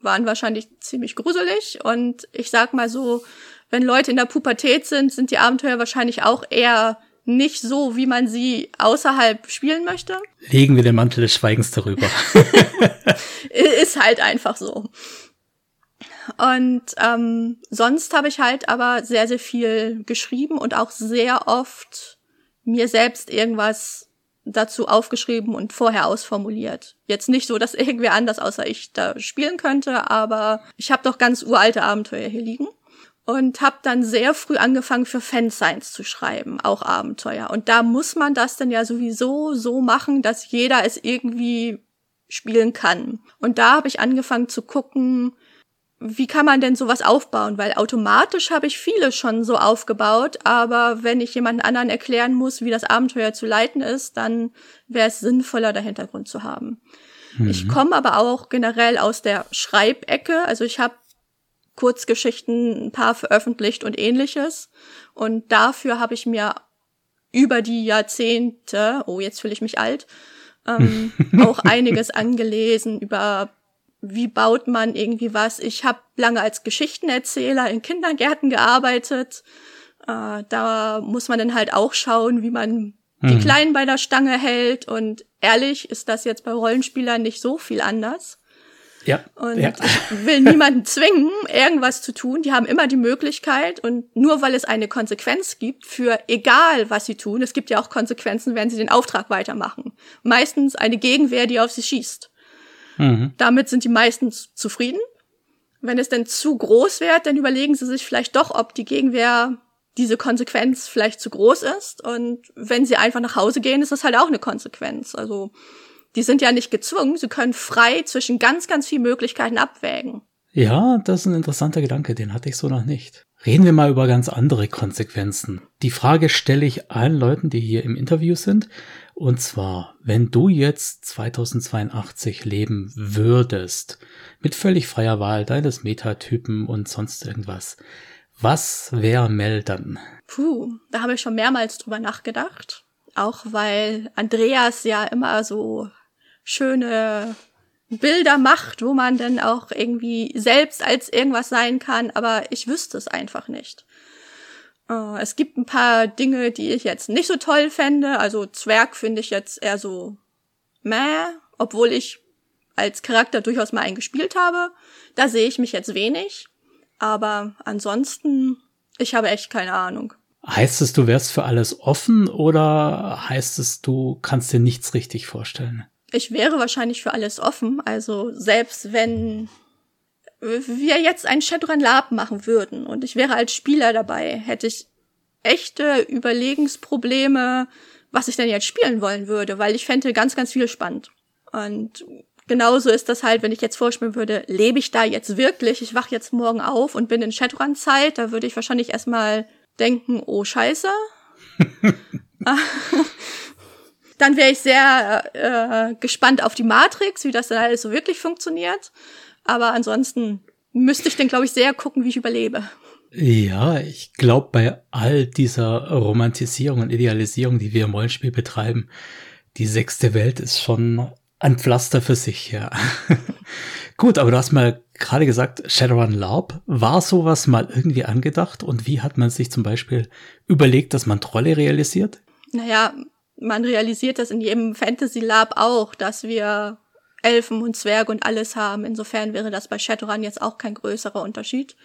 waren wahrscheinlich ziemlich gruselig. Und ich sag mal so, wenn Leute in der Pubertät sind, sind die Abenteuer wahrscheinlich auch eher nicht so, wie man sie außerhalb spielen möchte. Legen wir den Mantel des Schweigens darüber. Ist halt einfach so. Und ähm, sonst habe ich halt aber sehr, sehr viel geschrieben und auch sehr oft mir selbst irgendwas dazu aufgeschrieben und vorher ausformuliert. Jetzt nicht so, dass irgendwer anders außer ich da spielen könnte, aber ich habe doch ganz uralte Abenteuer hier liegen und habe dann sehr früh angefangen für Fanscience zu schreiben, auch Abenteuer. Und da muss man das dann ja sowieso so machen, dass jeder es irgendwie spielen kann. Und da habe ich angefangen zu gucken, wie kann man denn sowas aufbauen? Weil automatisch habe ich viele schon so aufgebaut, aber wenn ich jemand anderen erklären muss, wie das Abenteuer zu leiten ist, dann wäre es sinnvoller, da Hintergrund zu haben. Mhm. Ich komme aber auch generell aus der Schreibecke, also ich habe Kurzgeschichten ein paar veröffentlicht und ähnliches. Und dafür habe ich mir über die Jahrzehnte, oh, jetzt fühle ich mich alt, ähm, auch einiges angelesen über wie baut man irgendwie was. Ich habe lange als Geschichtenerzähler in Kindergärten gearbeitet. Äh, da muss man dann halt auch schauen, wie man die mhm. Kleinen bei der Stange hält. Und ehrlich ist das jetzt bei Rollenspielern nicht so viel anders. Ja. Und ja. ich will niemanden zwingen, irgendwas zu tun. Die haben immer die Möglichkeit und nur weil es eine Konsequenz gibt für egal was sie tun, es gibt ja auch Konsequenzen, wenn sie den Auftrag weitermachen. Meistens eine Gegenwehr, die auf sie schießt. Mhm. Damit sind die meistens zufrieden. Wenn es denn zu groß wird, dann überlegen sie sich vielleicht doch, ob die Gegenwehr diese Konsequenz vielleicht zu groß ist. Und wenn sie einfach nach Hause gehen, ist das halt auch eine Konsequenz. Also die sind ja nicht gezwungen, sie können frei zwischen ganz, ganz vielen Möglichkeiten abwägen. Ja, das ist ein interessanter Gedanke, den hatte ich so noch nicht. Reden wir mal über ganz andere Konsequenzen. Die Frage stelle ich allen Leuten, die hier im Interview sind. Und zwar, wenn du jetzt 2082 leben würdest, mit völlig freier Wahl deines Metatypen und sonst irgendwas, was wäre Mel dann? Puh, da habe ich schon mehrmals drüber nachgedacht. Auch weil Andreas ja immer so schöne Bilder macht, wo man dann auch irgendwie selbst als irgendwas sein kann, aber ich wüsste es einfach nicht. Äh, es gibt ein paar Dinge, die ich jetzt nicht so toll fände. Also Zwerg finde ich jetzt eher so meh, obwohl ich als Charakter durchaus mal einen gespielt habe. Da sehe ich mich jetzt wenig. Aber ansonsten, ich habe echt keine Ahnung. Heißt es, du wärst für alles offen oder heißt es, du kannst dir nichts richtig vorstellen? Ich wäre wahrscheinlich für alles offen. Also selbst wenn wir jetzt ein Shadowrun Lab machen würden und ich wäre als Spieler dabei, hätte ich echte Überlegensprobleme, was ich denn jetzt spielen wollen würde, weil ich fände ganz, ganz viel spannend. Und genauso ist das halt, wenn ich jetzt vorspielen würde, lebe ich da jetzt wirklich? Ich wach jetzt morgen auf und bin in Shadowrun-Zeit, da würde ich wahrscheinlich erstmal denken, oh Scheiße. dann wäre ich sehr äh, gespannt auf die Matrix, wie das dann alles so wirklich funktioniert. Aber ansonsten müsste ich dann, glaube ich, sehr gucken, wie ich überlebe. Ja, ich glaube, bei all dieser Romantisierung und Idealisierung, die wir im Rollenspiel betreiben, die sechste Welt ist schon ein Pflaster für sich, ja. Gut, aber du hast mal gerade gesagt, Shadowrun LARP. War sowas mal irgendwie angedacht? Und wie hat man sich zum Beispiel überlegt, dass man Trolle realisiert? Naja, man realisiert das in jedem Fantasy Lab auch, dass wir Elfen und Zwerge und alles haben. Insofern wäre das bei Shadowrun jetzt auch kein größerer Unterschied.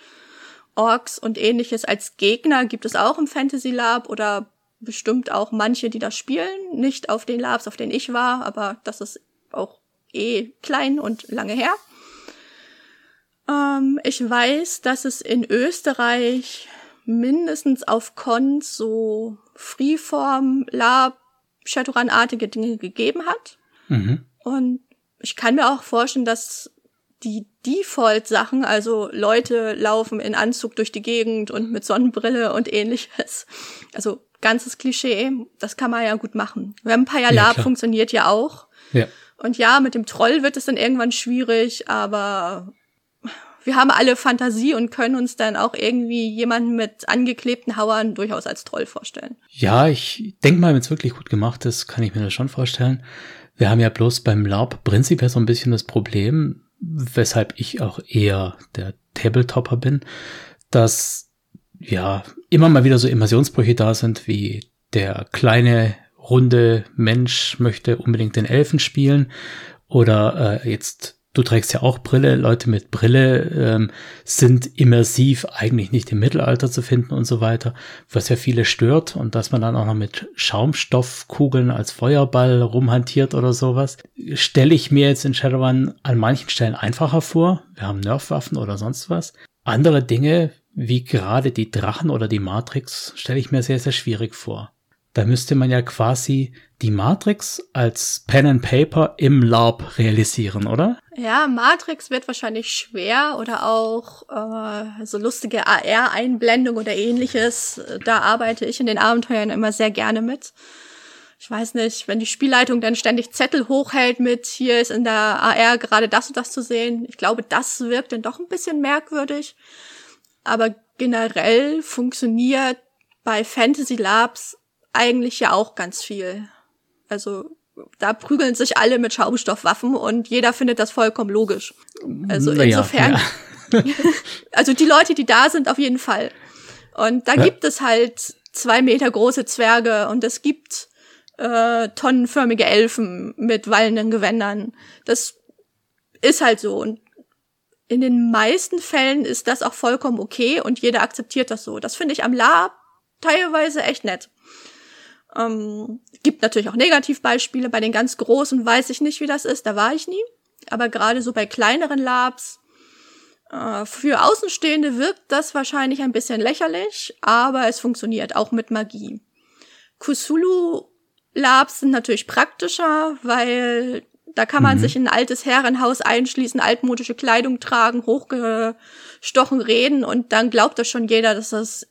Orks und ähnliches als Gegner gibt es auch im Fantasy Lab oder bestimmt auch manche, die das spielen. Nicht auf den Labs, auf denen ich war, aber das ist auch eh klein und lange her. Ähm, ich weiß, dass es in Österreich mindestens auf Cons so Freeform, Lab, Shadowrun-artige Dinge gegeben hat. Mhm. Und ich kann mir auch vorstellen, dass die Default-Sachen, also Leute laufen in Anzug durch die Gegend und mit Sonnenbrille und ähnliches. Also ganzes Klischee, das kann man ja gut machen. Vampire Lab ja, funktioniert ja auch. Ja. Und ja, mit dem Troll wird es dann irgendwann schwierig, aber wir haben alle Fantasie und können uns dann auch irgendwie jemanden mit angeklebten Hauern durchaus als Troll vorstellen. Ja, ich denke mal, wenn es wirklich gut gemacht ist, kann ich mir das schon vorstellen. Wir haben ja bloß beim LARP prinzipiell so ein bisschen das Problem, weshalb ich auch eher der Tabletopper bin, dass ja immer mal wieder so Immersionsbrüche da sind, wie der kleine runde Mensch möchte unbedingt den Elfen spielen oder äh, jetzt Du trägst ja auch Brille. Leute mit Brille ähm, sind immersiv eigentlich nicht im Mittelalter zu finden und so weiter, was ja viele stört. Und dass man dann auch noch mit Schaumstoffkugeln als Feuerball rumhantiert oder sowas, stelle ich mir jetzt in Shadowrun an manchen Stellen einfacher vor. Wir haben Nerfwaffen oder sonst was. Andere Dinge, wie gerade die Drachen oder die Matrix, stelle ich mir sehr, sehr schwierig vor. Da müsste man ja quasi die Matrix als Pen and Paper im LARP realisieren, oder? Ja, Matrix wird wahrscheinlich schwer oder auch äh, so lustige AR-Einblendung oder ähnliches. Da arbeite ich in den Abenteuern immer sehr gerne mit. Ich weiß nicht, wenn die Spielleitung dann ständig Zettel hochhält mit, hier ist in der AR gerade das und das zu sehen. Ich glaube, das wirkt dann doch ein bisschen merkwürdig. Aber generell funktioniert bei Fantasy Labs eigentlich ja auch ganz viel. Also da prügeln sich alle mit Schaumstoffwaffen und jeder findet das vollkommen logisch. Also naja, insofern, ja. also die Leute, die da sind, auf jeden Fall. Und da ja. gibt es halt zwei Meter große Zwerge und es gibt äh, tonnenförmige Elfen mit wallenden Gewändern. Das ist halt so. Und in den meisten Fällen ist das auch vollkommen okay und jeder akzeptiert das so. Das finde ich am Lab teilweise echt nett. Ähm, gibt natürlich auch Negativbeispiele. Bei den ganz großen weiß ich nicht, wie das ist. Da war ich nie. Aber gerade so bei kleineren Labs, äh, für Außenstehende wirkt das wahrscheinlich ein bisschen lächerlich, aber es funktioniert auch mit Magie. Kusulu Labs sind natürlich praktischer, weil da kann man mhm. sich in ein altes Herrenhaus einschließen, altmodische Kleidung tragen, hochgestochen reden und dann glaubt das schon jeder, dass das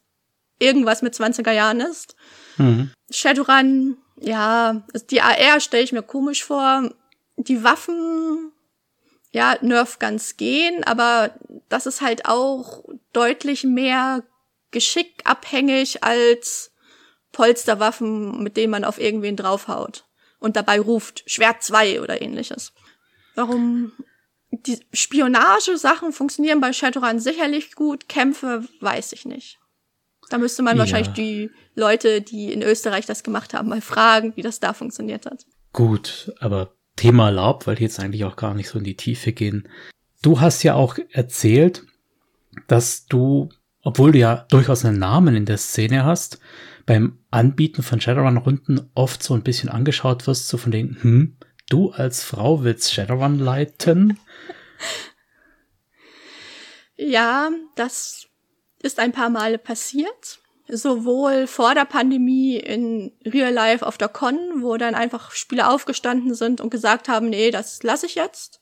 irgendwas mit 20er Jahren ist. Mhm. Shadowrun, ja, die AR stelle ich mir komisch vor. Die Waffen, ja, Nerf ganz gehen, aber das ist halt auch deutlich mehr geschickabhängig als Polsterwaffen, mit denen man auf irgendwen draufhaut und dabei ruft Schwert 2 oder ähnliches. Warum die Spionage-Sachen funktionieren bei Shadowrun sicherlich gut, Kämpfe weiß ich nicht. Da müsste man ja. wahrscheinlich die Leute, die in Österreich das gemacht haben, mal fragen, wie das da funktioniert hat. Gut, aber Thema erlaubt, weil die jetzt eigentlich auch gar nicht so in die Tiefe gehen. Du hast ja auch erzählt, dass du, obwohl du ja durchaus einen Namen in der Szene hast, beim Anbieten von Shadowrun-Runden oft so ein bisschen angeschaut wirst, so von den, hm, du als Frau willst Shadowrun leiten? Ja, das ist ein paar Male passiert. Sowohl vor der Pandemie in Real Life auf der Con, wo dann einfach Spieler aufgestanden sind und gesagt haben, nee, das lasse ich jetzt.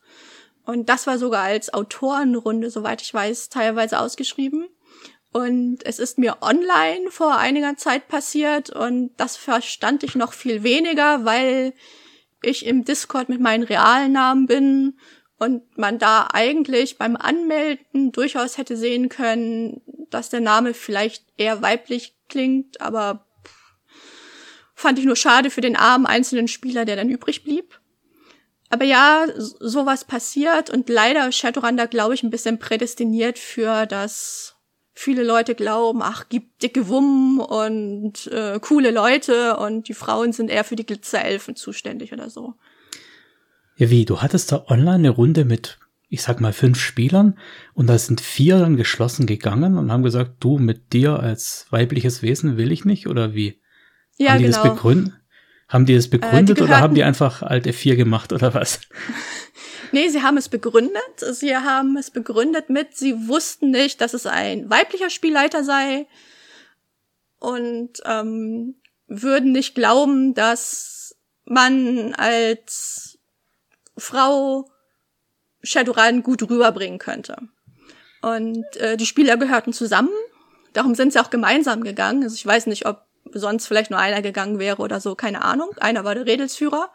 Und das war sogar als Autorenrunde, soweit ich weiß, teilweise ausgeschrieben. Und es ist mir online vor einiger Zeit passiert und das verstand ich noch viel weniger, weil ich im Discord mit meinen realen Namen bin und man da eigentlich beim Anmelden durchaus hätte sehen können, dass der Name vielleicht eher weiblich klingt, aber fand ich nur schade für den armen einzelnen Spieler, der dann übrig blieb. Aber ja, sowas passiert und leider Shadowrun da, glaube ich, ein bisschen prädestiniert für das viele Leute glauben, ach, gibt dicke Wummen und äh, coole Leute und die Frauen sind eher für die Glitzerelfen zuständig oder so. Ja, wie? Du hattest da online eine Runde mit, ich sag mal, fünf Spielern und da sind vier dann geschlossen gegangen und haben gesagt, du mit dir als weibliches Wesen will ich nicht oder wie? Ja, haben die genau. Das begründet? Haben die das begründet äh, die oder haben die einfach alte vier gemacht oder was? Nee, sie haben es begründet. Sie haben es begründet mit, sie wussten nicht, dass es ein weiblicher Spielleiter sei und ähm, würden nicht glauben, dass man als Frau Shadowrun gut rüberbringen könnte. Und äh, die Spieler gehörten zusammen. Darum sind sie auch gemeinsam gegangen. Also ich weiß nicht, ob sonst vielleicht nur einer gegangen wäre oder so, keine Ahnung. Einer war der Redelsführer.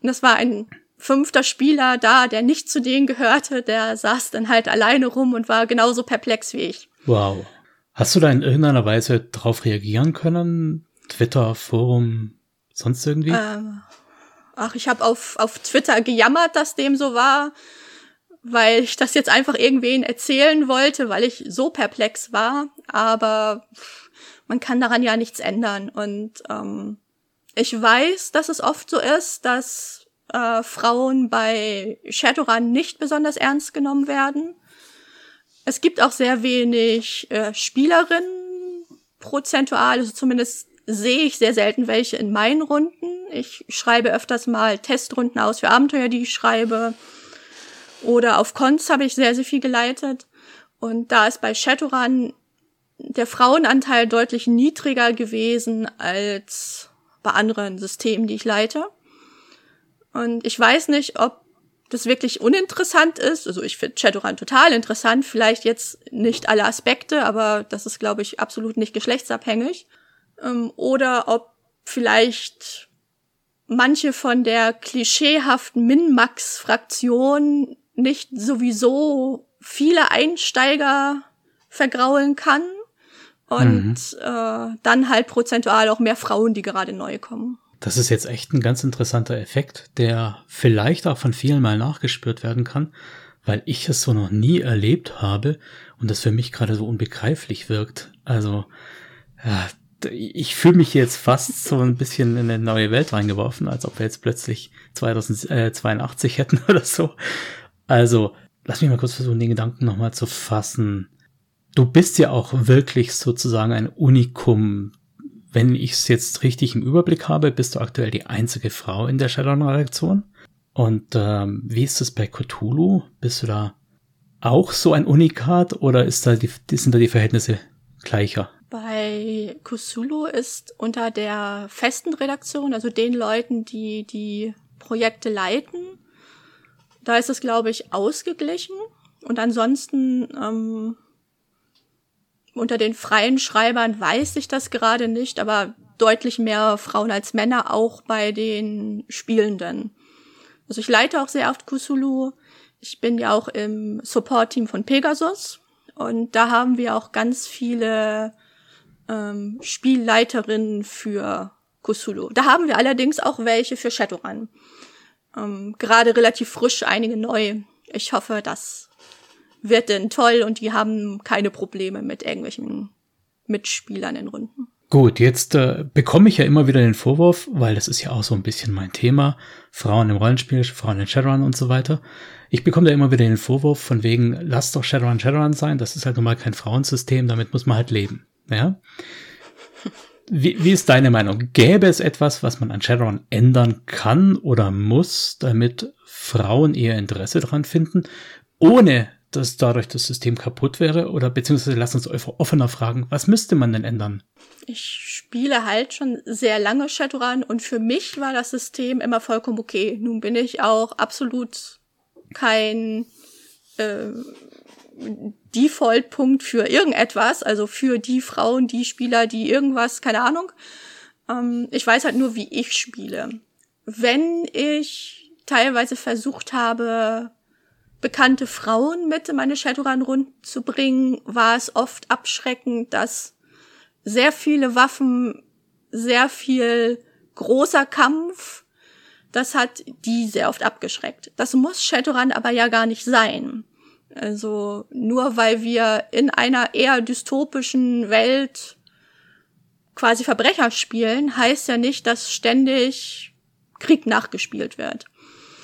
Und das war ein fünfter Spieler da, der nicht zu denen gehörte, der saß dann halt alleine rum und war genauso perplex wie ich. Wow. Hast du da in irgendeiner Weise drauf reagieren können? Twitter, Forum, sonst irgendwie? Ähm, ach, ich habe auf, auf Twitter gejammert, dass dem so war, weil ich das jetzt einfach irgendwen erzählen wollte, weil ich so perplex war. Aber man kann daran ja nichts ändern. Und ähm, ich weiß, dass es oft so ist, dass äh, Frauen bei Shadowrun nicht besonders ernst genommen werden. Es gibt auch sehr wenig äh, Spielerinnen prozentual, also zumindest sehe ich sehr selten welche in meinen Runden. Ich schreibe öfters mal Testrunden aus für Abenteuer, die ich schreibe. Oder auf Cons habe ich sehr, sehr viel geleitet. Und da ist bei Shadowrun der Frauenanteil deutlich niedriger gewesen als bei anderen Systemen, die ich leite. Und ich weiß nicht, ob das wirklich uninteressant ist. Also ich finde Shadowrun total interessant, vielleicht jetzt nicht alle Aspekte, aber das ist, glaube ich, absolut nicht geschlechtsabhängig. Ähm, oder ob vielleicht manche von der klischeehaften Min-Max-Fraktion nicht sowieso viele Einsteiger vergraulen kann und mhm. äh, dann halt prozentual auch mehr Frauen, die gerade neu kommen. Das ist jetzt echt ein ganz interessanter Effekt, der vielleicht auch von vielen mal nachgespürt werden kann, weil ich es so noch nie erlebt habe und das für mich gerade so unbegreiflich wirkt. Also, ja, ich fühle mich jetzt fast so ein bisschen in eine neue Welt reingeworfen, als ob wir jetzt plötzlich 2082 hätten oder so. Also, lass mich mal kurz versuchen, den Gedanken nochmal zu fassen. Du bist ja auch wirklich sozusagen ein Unikum wenn ich es jetzt richtig im Überblick habe, bist du aktuell die einzige Frau in der Shadowrun-Redaktion. Und ähm, wie ist es bei Cthulhu? Bist du da auch so ein Unikat oder ist da die, sind da die Verhältnisse gleicher? Bei Cthulhu ist unter der festen Redaktion, also den Leuten, die die Projekte leiten, da ist es, glaube ich, ausgeglichen. Und ansonsten ähm, unter den freien Schreibern weiß ich das gerade nicht, aber deutlich mehr Frauen als Männer auch bei den Spielenden. Also ich leite auch sehr oft Kusulu. Ich bin ja auch im Support-Team von Pegasus und da haben wir auch ganz viele ähm, Spielleiterinnen für Kusulu. Da haben wir allerdings auch welche für Shadowrun. Ähm, Gerade relativ frisch, einige neu. Ich hoffe, das wird denn toll und die haben keine Probleme mit irgendwelchen Mitspielern in Runden. Gut, jetzt äh, bekomme ich ja immer wieder den Vorwurf, weil das ist ja auch so ein bisschen mein Thema, Frauen im Rollenspiel, Frauen in Shadowrun und so weiter. Ich bekomme da immer wieder den Vorwurf von wegen, lass doch Shadowrun Shadowrun sein, das ist halt nun mal kein Frauensystem, damit muss man halt leben. Ja? Wie, wie ist deine Meinung? Gäbe es etwas, was man an Shadowrun ändern kann oder muss, damit Frauen ihr Interesse daran finden, ohne dass dadurch das System kaputt wäre? Oder beziehungsweise lass uns offener fragen, was müsste man denn ändern? Ich spiele halt schon sehr lange Shadowrun und für mich war das System immer vollkommen okay. Nun bin ich auch absolut kein äh, Default-Punkt für irgendetwas, also für die Frauen, die Spieler, die irgendwas, keine Ahnung. Ähm, ich weiß halt nur, wie ich spiele. Wenn ich teilweise versucht habe, bekannte Frauen mit in meine Shadowrun-Runden zu bringen, war es oft abschreckend, dass sehr viele Waffen, sehr viel großer Kampf, das hat die sehr oft abgeschreckt. Das muss Shadowrun aber ja gar nicht sein. Also nur weil wir in einer eher dystopischen Welt quasi Verbrecher spielen, heißt ja nicht, dass ständig Krieg nachgespielt wird.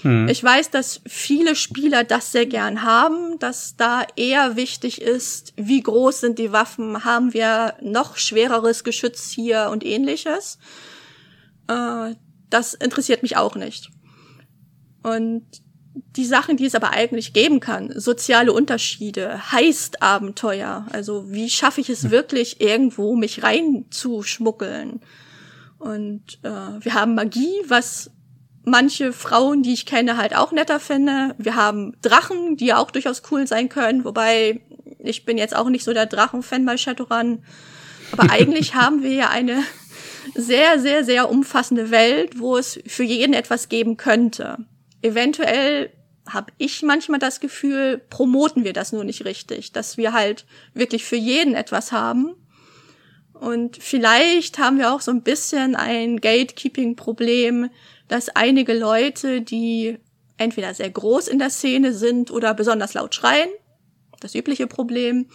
Hm. Ich weiß, dass viele Spieler das sehr gern haben, dass da eher wichtig ist, wie groß sind die Waffen, haben wir noch schwereres Geschütz hier und ähnliches. Äh, das interessiert mich auch nicht. Und die Sachen, die es aber eigentlich geben kann, soziale Unterschiede, heißt Abenteuer, also wie schaffe ich es hm. wirklich irgendwo mich reinzuschmuggeln? Und äh, wir haben Magie, was manche Frauen, die ich kenne, halt auch netter finde. Wir haben Drachen, die auch durchaus cool sein können, wobei ich bin jetzt auch nicht so der Drachenfan bei Shadowrun. Aber eigentlich haben wir ja eine sehr, sehr, sehr umfassende Welt, wo es für jeden etwas geben könnte. Eventuell habe ich manchmal das Gefühl, promoten wir das nur nicht richtig, dass wir halt wirklich für jeden etwas haben. Und vielleicht haben wir auch so ein bisschen ein Gatekeeping-Problem, dass einige Leute, die entweder sehr groß in der Szene sind oder besonders laut schreien, das übliche Problem,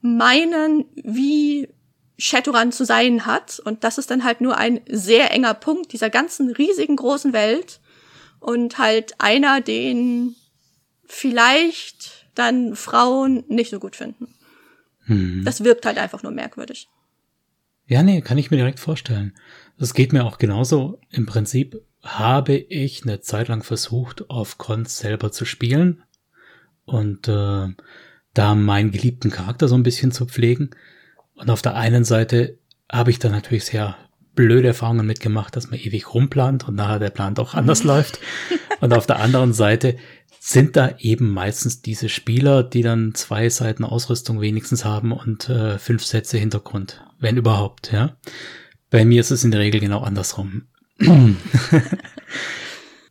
meinen, wie Shadowrun zu sein hat. Und das ist dann halt nur ein sehr enger Punkt dieser ganzen riesigen großen Welt. Und halt einer, den vielleicht dann Frauen nicht so gut finden. Hm. Das wirkt halt einfach nur merkwürdig. Ja, nee, kann ich mir direkt vorstellen. Das geht mir auch genauso. Im Prinzip habe ich eine Zeit lang versucht, auf Cons selber zu spielen und äh, da meinen geliebten Charakter so ein bisschen zu pflegen. Und auf der einen Seite habe ich da natürlich sehr blöde Erfahrungen mitgemacht, dass man ewig rumplant und nachher der Plan doch anders läuft. Und auf der anderen Seite sind da eben meistens diese Spieler, die dann zwei Seiten Ausrüstung wenigstens haben und äh, fünf Sätze Hintergrund, wenn überhaupt, ja. Bei mir ist es in der Regel genau andersrum.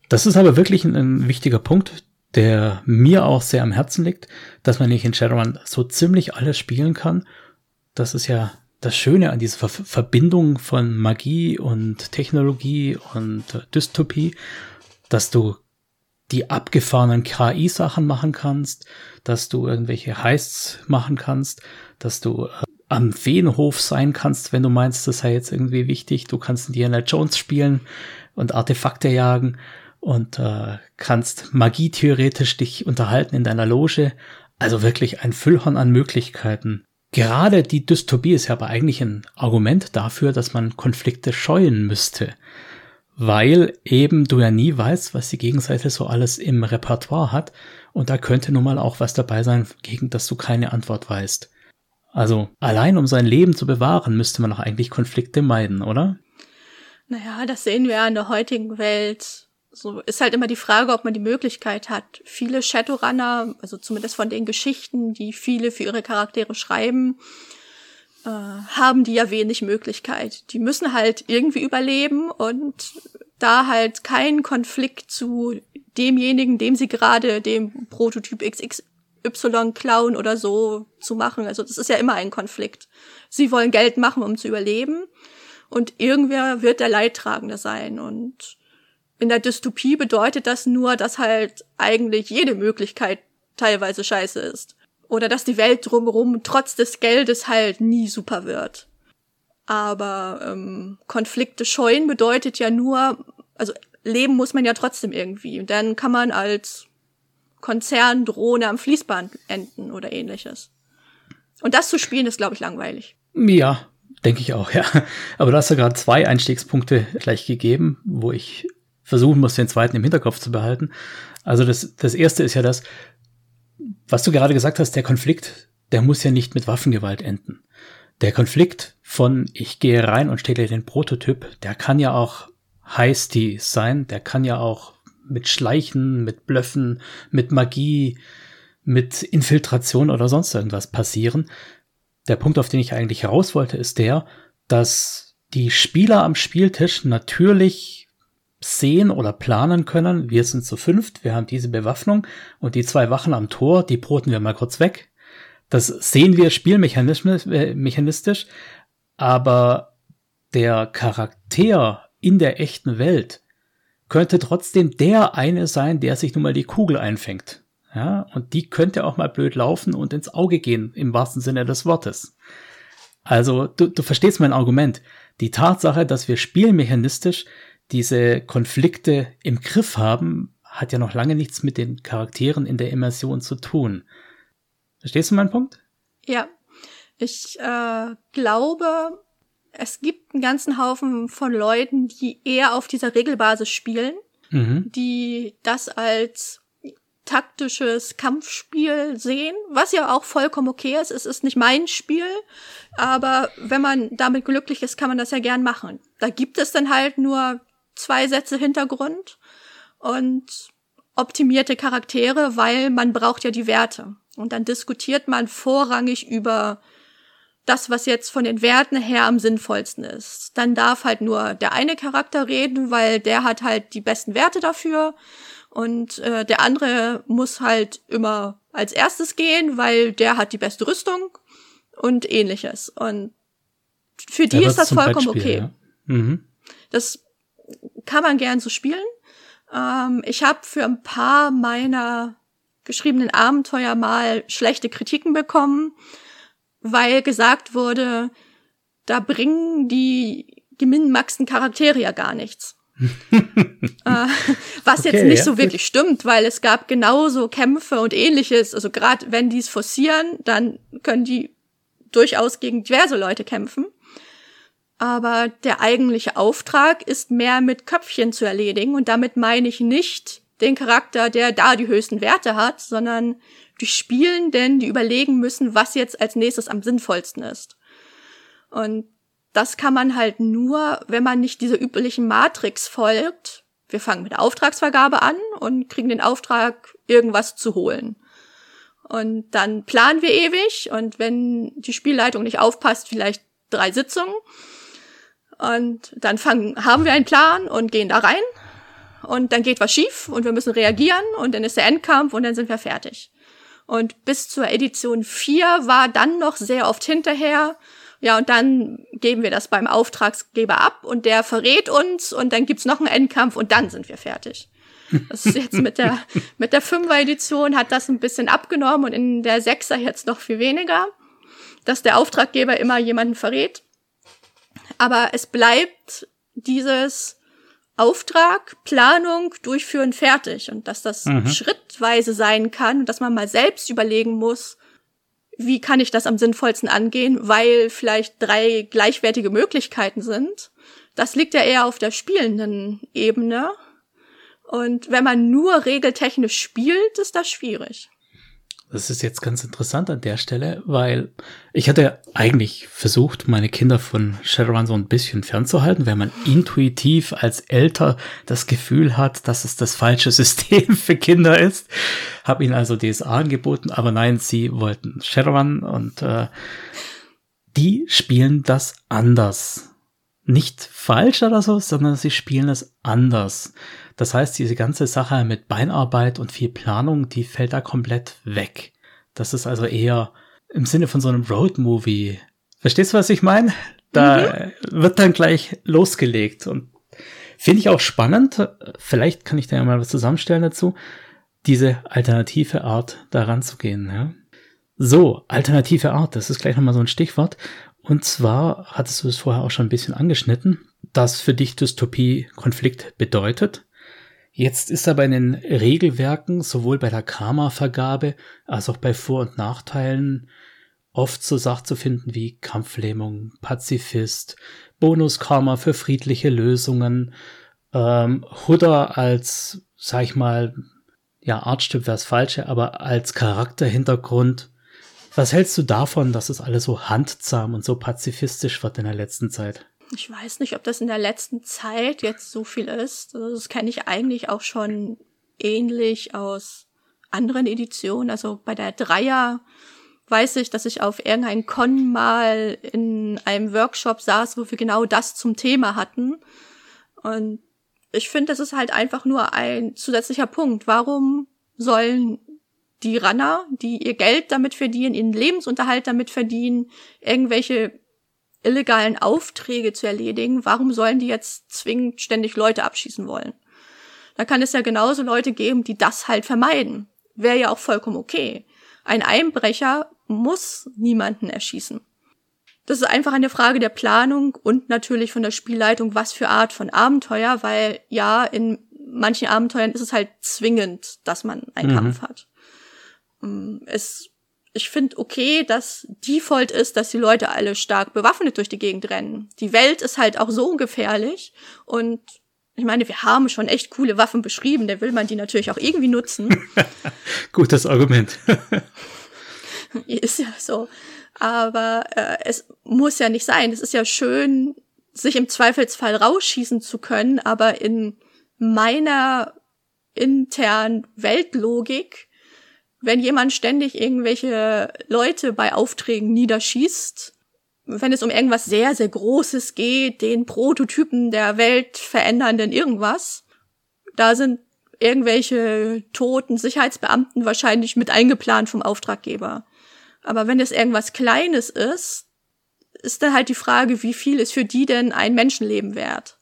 das ist aber wirklich ein, ein, wichtiger Punkt, der mir auch sehr am Herzen liegt, dass man nicht in Shadowrun so ziemlich alles spielen kann. Das ist ja das Schöne an dieser Ver Verbindung von Magie und Technologie und Dystopie, dass du die abgefahrenen KI-Sachen machen kannst, dass du irgendwelche Heists machen kannst, dass du äh, am Feenhof sein kannst, wenn du meinst, das sei jetzt irgendwie wichtig. Du kannst Indiana Jones spielen und Artefakte jagen und äh, kannst Magie theoretisch dich unterhalten in deiner Loge. Also wirklich ein Füllhorn an Möglichkeiten. Gerade die Dystopie ist ja aber eigentlich ein Argument dafür, dass man Konflikte scheuen müsste. Weil eben du ja nie weißt, was die Gegenseite so alles im Repertoire hat. Und da könnte nun mal auch was dabei sein, gegen das du keine Antwort weißt. Also allein um sein Leben zu bewahren, müsste man doch eigentlich Konflikte meiden, oder? Naja, das sehen wir ja in der heutigen Welt. So ist halt immer die Frage, ob man die Möglichkeit hat. Viele Shadowrunner, also zumindest von den Geschichten, die viele für ihre Charaktere schreiben, äh, haben die ja wenig Möglichkeit. Die müssen halt irgendwie überleben und da halt kein Konflikt zu demjenigen, dem sie gerade dem Prototyp XX Y klauen oder so zu machen. Also das ist ja immer ein Konflikt. Sie wollen Geld machen, um zu überleben. Und irgendwer wird der Leidtragende sein. Und in der Dystopie bedeutet das nur, dass halt eigentlich jede Möglichkeit teilweise scheiße ist. Oder dass die Welt drumherum trotz des Geldes halt nie super wird. Aber ähm, Konflikte scheuen bedeutet ja nur, also leben muss man ja trotzdem irgendwie. Und dann kann man als Konzern Drohne am Fließband enden oder ähnliches. Und das zu spielen ist, glaube ich, langweilig. Ja, denke ich auch, ja. Aber du hast ja gerade zwei Einstiegspunkte gleich gegeben, wo ich versuchen muss, den zweiten im Hinterkopf zu behalten. Also das, das erste ist ja das, was du gerade gesagt hast, der Konflikt, der muss ja nicht mit Waffengewalt enden. Der Konflikt von ich gehe rein und stelle den Prototyp, der kann ja auch heisty sein, der kann ja auch mit Schleichen, mit Blöffen, mit Magie, mit Infiltration oder sonst irgendwas passieren. Der Punkt, auf den ich eigentlich raus wollte, ist der, dass die Spieler am Spieltisch natürlich sehen oder planen können, wir sind zu fünft, wir haben diese Bewaffnung und die zwei Wachen am Tor, die broten wir mal kurz weg. Das sehen wir spielmechanistisch, äh, aber der Charakter in der echten Welt könnte trotzdem der eine sein, der sich nun mal die Kugel einfängt. Ja, und die könnte auch mal blöd laufen und ins Auge gehen, im wahrsten Sinne des Wortes. Also, du, du verstehst mein Argument. Die Tatsache, dass wir spielmechanistisch diese Konflikte im Griff haben, hat ja noch lange nichts mit den Charakteren in der Immersion zu tun. Verstehst du meinen Punkt? Ja. Ich äh, glaube, es gibt einen ganzen Haufen von Leuten, die eher auf dieser Regelbasis spielen, mhm. die das als taktisches Kampfspiel sehen, was ja auch vollkommen okay ist. Es ist nicht mein Spiel, aber wenn man damit glücklich ist, kann man das ja gern machen. Da gibt es dann halt nur zwei Sätze Hintergrund und optimierte Charaktere, weil man braucht ja die Werte. Und dann diskutiert man vorrangig über das, was jetzt von den Werten her am sinnvollsten ist. Dann darf halt nur der eine Charakter reden, weil der hat halt die besten Werte dafür. Und äh, der andere muss halt immer als erstes gehen, weil der hat die beste Rüstung und ähnliches. Und für die ist das vollkommen okay. Ja. Mhm. Das kann man gern so spielen. Ähm, ich habe für ein paar meiner geschriebenen Abenteuer mal schlechte Kritiken bekommen, weil gesagt wurde, da bringen die geminmaxten Charaktere ja gar nichts. äh, was okay, jetzt nicht ja. so wirklich stimmt, weil es gab genauso Kämpfe und ähnliches. Also gerade wenn die es forcieren, dann können die durchaus gegen diverse Leute kämpfen aber der eigentliche Auftrag ist mehr mit Köpfchen zu erledigen und damit meine ich nicht den Charakter, der da die höchsten Werte hat, sondern die Spielenden, die überlegen müssen, was jetzt als nächstes am sinnvollsten ist. Und das kann man halt nur, wenn man nicht dieser üblichen Matrix folgt. Wir fangen mit der Auftragsvergabe an und kriegen den Auftrag, irgendwas zu holen. Und dann planen wir ewig und wenn die Spielleitung nicht aufpasst, vielleicht drei Sitzungen. Und dann fangen, haben wir einen Plan und gehen da rein. Und dann geht was schief und wir müssen reagieren und dann ist der Endkampf und dann sind wir fertig. Und bis zur Edition 4 war dann noch sehr oft hinterher. Ja, und dann geben wir das beim Auftragsgeber ab und der verrät uns und dann gibt's noch einen Endkampf und dann sind wir fertig. Das ist jetzt mit der, mit der 5er Edition hat das ein bisschen abgenommen und in der 6er jetzt noch viel weniger, dass der Auftraggeber immer jemanden verrät. Aber es bleibt dieses Auftrag, Planung, Durchführen fertig und dass das mhm. schrittweise sein kann und dass man mal selbst überlegen muss, wie kann ich das am sinnvollsten angehen, weil vielleicht drei gleichwertige Möglichkeiten sind. Das liegt ja eher auf der spielenden Ebene. Und wenn man nur regeltechnisch spielt, ist das schwierig. Das ist jetzt ganz interessant an der Stelle, weil ich hatte eigentlich versucht, meine Kinder von Shadowrun so ein bisschen fernzuhalten, wenn man intuitiv als Elter das Gefühl hat, dass es das falsche System für Kinder ist. Habe ihnen also DSA angeboten, aber nein, sie wollten Shadowrun und äh, die spielen das anders. Nicht falsch oder so, sondern sie spielen es anders. Das heißt, diese ganze Sache mit Beinarbeit und viel Planung, die fällt da komplett weg. Das ist also eher im Sinne von so einem Road-Movie. Verstehst du, was ich meine? Da mhm. wird dann gleich losgelegt und finde ich auch spannend. Vielleicht kann ich da ja mal was zusammenstellen dazu. Diese alternative Art daran zu gehen. Ja? So, alternative Art, das ist gleich nochmal so ein Stichwort. Und zwar hattest du es vorher auch schon ein bisschen angeschnitten, dass für dich Dystopie Konflikt bedeutet. Jetzt ist aber in den Regelwerken, sowohl bei der Karma-Vergabe als auch bei Vor- und Nachteilen, oft so Sachen zu finden wie Kampflähmung, Pazifist, Bonus-Karma für friedliche Lösungen, ähm, Huda als, sag ich mal, ja, Artstück wäre das Falsche, aber als Charakterhintergrund was hältst du davon, dass es alles so handzahm und so pazifistisch wird in der letzten Zeit? Ich weiß nicht, ob das in der letzten Zeit jetzt so viel ist. Also das kenne ich eigentlich auch schon ähnlich aus anderen Editionen. Also bei der Dreier weiß ich, dass ich auf irgendein Con mal in einem Workshop saß, wo wir genau das zum Thema hatten. Und ich finde, das ist halt einfach nur ein zusätzlicher Punkt. Warum sollen die Runner, die ihr Geld damit verdienen, ihren Lebensunterhalt damit verdienen, irgendwelche illegalen Aufträge zu erledigen, warum sollen die jetzt zwingend ständig Leute abschießen wollen? Da kann es ja genauso Leute geben, die das halt vermeiden. Wäre ja auch vollkommen okay. Ein Einbrecher muss niemanden erschießen. Das ist einfach eine Frage der Planung und natürlich von der Spielleitung, was für Art von Abenteuer, weil ja, in manchen Abenteuern ist es halt zwingend, dass man einen mhm. Kampf hat. Ähm, es, ich finde okay, dass Default ist, dass die Leute alle stark bewaffnet durch die Gegend rennen. Die Welt ist halt auch so gefährlich und ich meine, wir haben schon echt coole Waffen beschrieben, da will man die natürlich auch irgendwie nutzen. Gutes Argument. ist ja so. Aber äh, es muss ja nicht sein. Es ist ja schön, sich im Zweifelsfall rausschießen zu können, aber in meiner internen Weltlogik wenn jemand ständig irgendwelche Leute bei Aufträgen niederschießt, wenn es um irgendwas sehr, sehr Großes geht, den Prototypen der Welt verändernden irgendwas, da sind irgendwelche toten Sicherheitsbeamten wahrscheinlich mit eingeplant vom Auftraggeber. Aber wenn es irgendwas Kleines ist, ist dann halt die Frage, wie viel ist für die denn ein Menschenleben wert?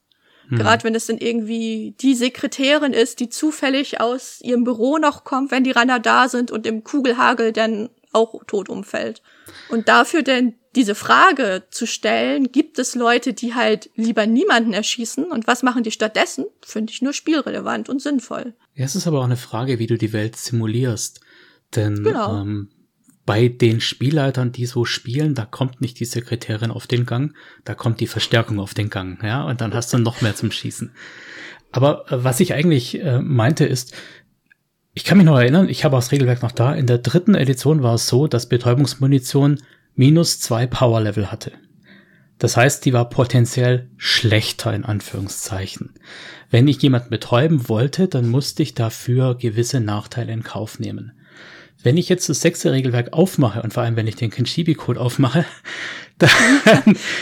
Mhm. Gerade wenn es dann irgendwie die Sekretärin ist, die zufällig aus ihrem Büro noch kommt, wenn die Runner da sind und im Kugelhagel dann auch tot umfällt. Und dafür denn diese Frage zu stellen, gibt es Leute, die halt lieber niemanden erschießen und was machen die stattdessen, finde ich nur spielrelevant und sinnvoll. Ja, es ist aber auch eine Frage, wie du die Welt simulierst. Denn genau. ähm, bei den Spielleitern, die so spielen, da kommt nicht die Sekretärin auf den Gang, da kommt die Verstärkung auf den Gang, ja, und dann hast du noch mehr zum Schießen. Aber äh, was ich eigentlich äh, meinte ist, ich kann mich noch erinnern, ich habe das Regelwerk noch da, in der dritten Edition war es so, dass Betäubungsmunition minus zwei Power Level hatte. Das heißt, die war potenziell schlechter in Anführungszeichen. Wenn ich jemanden betäuben wollte, dann musste ich dafür gewisse Nachteile in Kauf nehmen. Wenn ich jetzt das sechste Regelwerk aufmache und vor allem, wenn ich den Kenshibi-Code aufmache, dann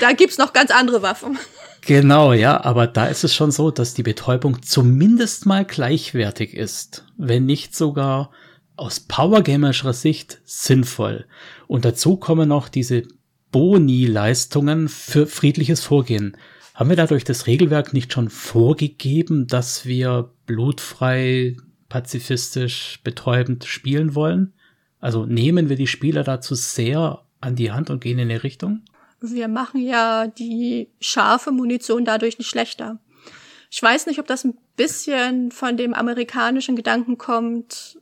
da gibt's noch ganz andere Waffen. Genau, ja, aber da ist es schon so, dass die Betäubung zumindest mal gleichwertig ist, wenn nicht sogar aus powergamerischer Sicht sinnvoll. Und dazu kommen noch diese Boni-Leistungen für friedliches Vorgehen. Haben wir dadurch das Regelwerk nicht schon vorgegeben, dass wir blutfrei pazifistisch, betäubend spielen wollen? Also nehmen wir die Spieler dazu sehr an die Hand und gehen in die Richtung? Wir machen ja die scharfe Munition dadurch nicht schlechter. Ich weiß nicht, ob das ein bisschen von dem amerikanischen Gedanken kommt.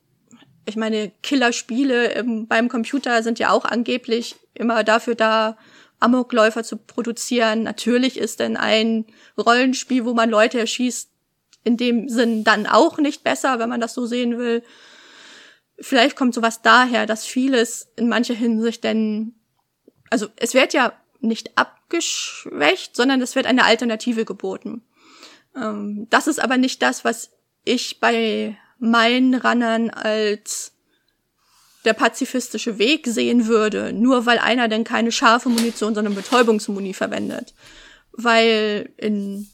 Ich meine, Killerspiele beim Computer sind ja auch angeblich immer dafür da, Amokläufer zu produzieren. Natürlich ist denn ein Rollenspiel, wo man Leute erschießt, in dem Sinn dann auch nicht besser, wenn man das so sehen will. Vielleicht kommt sowas daher, dass vieles in mancher Hinsicht denn, also es wird ja nicht abgeschwächt, sondern es wird eine Alternative geboten. Ähm, das ist aber nicht das, was ich bei meinen Runnern als der pazifistische Weg sehen würde, nur weil einer denn keine scharfe Munition, sondern Betäubungsmuni verwendet. Weil in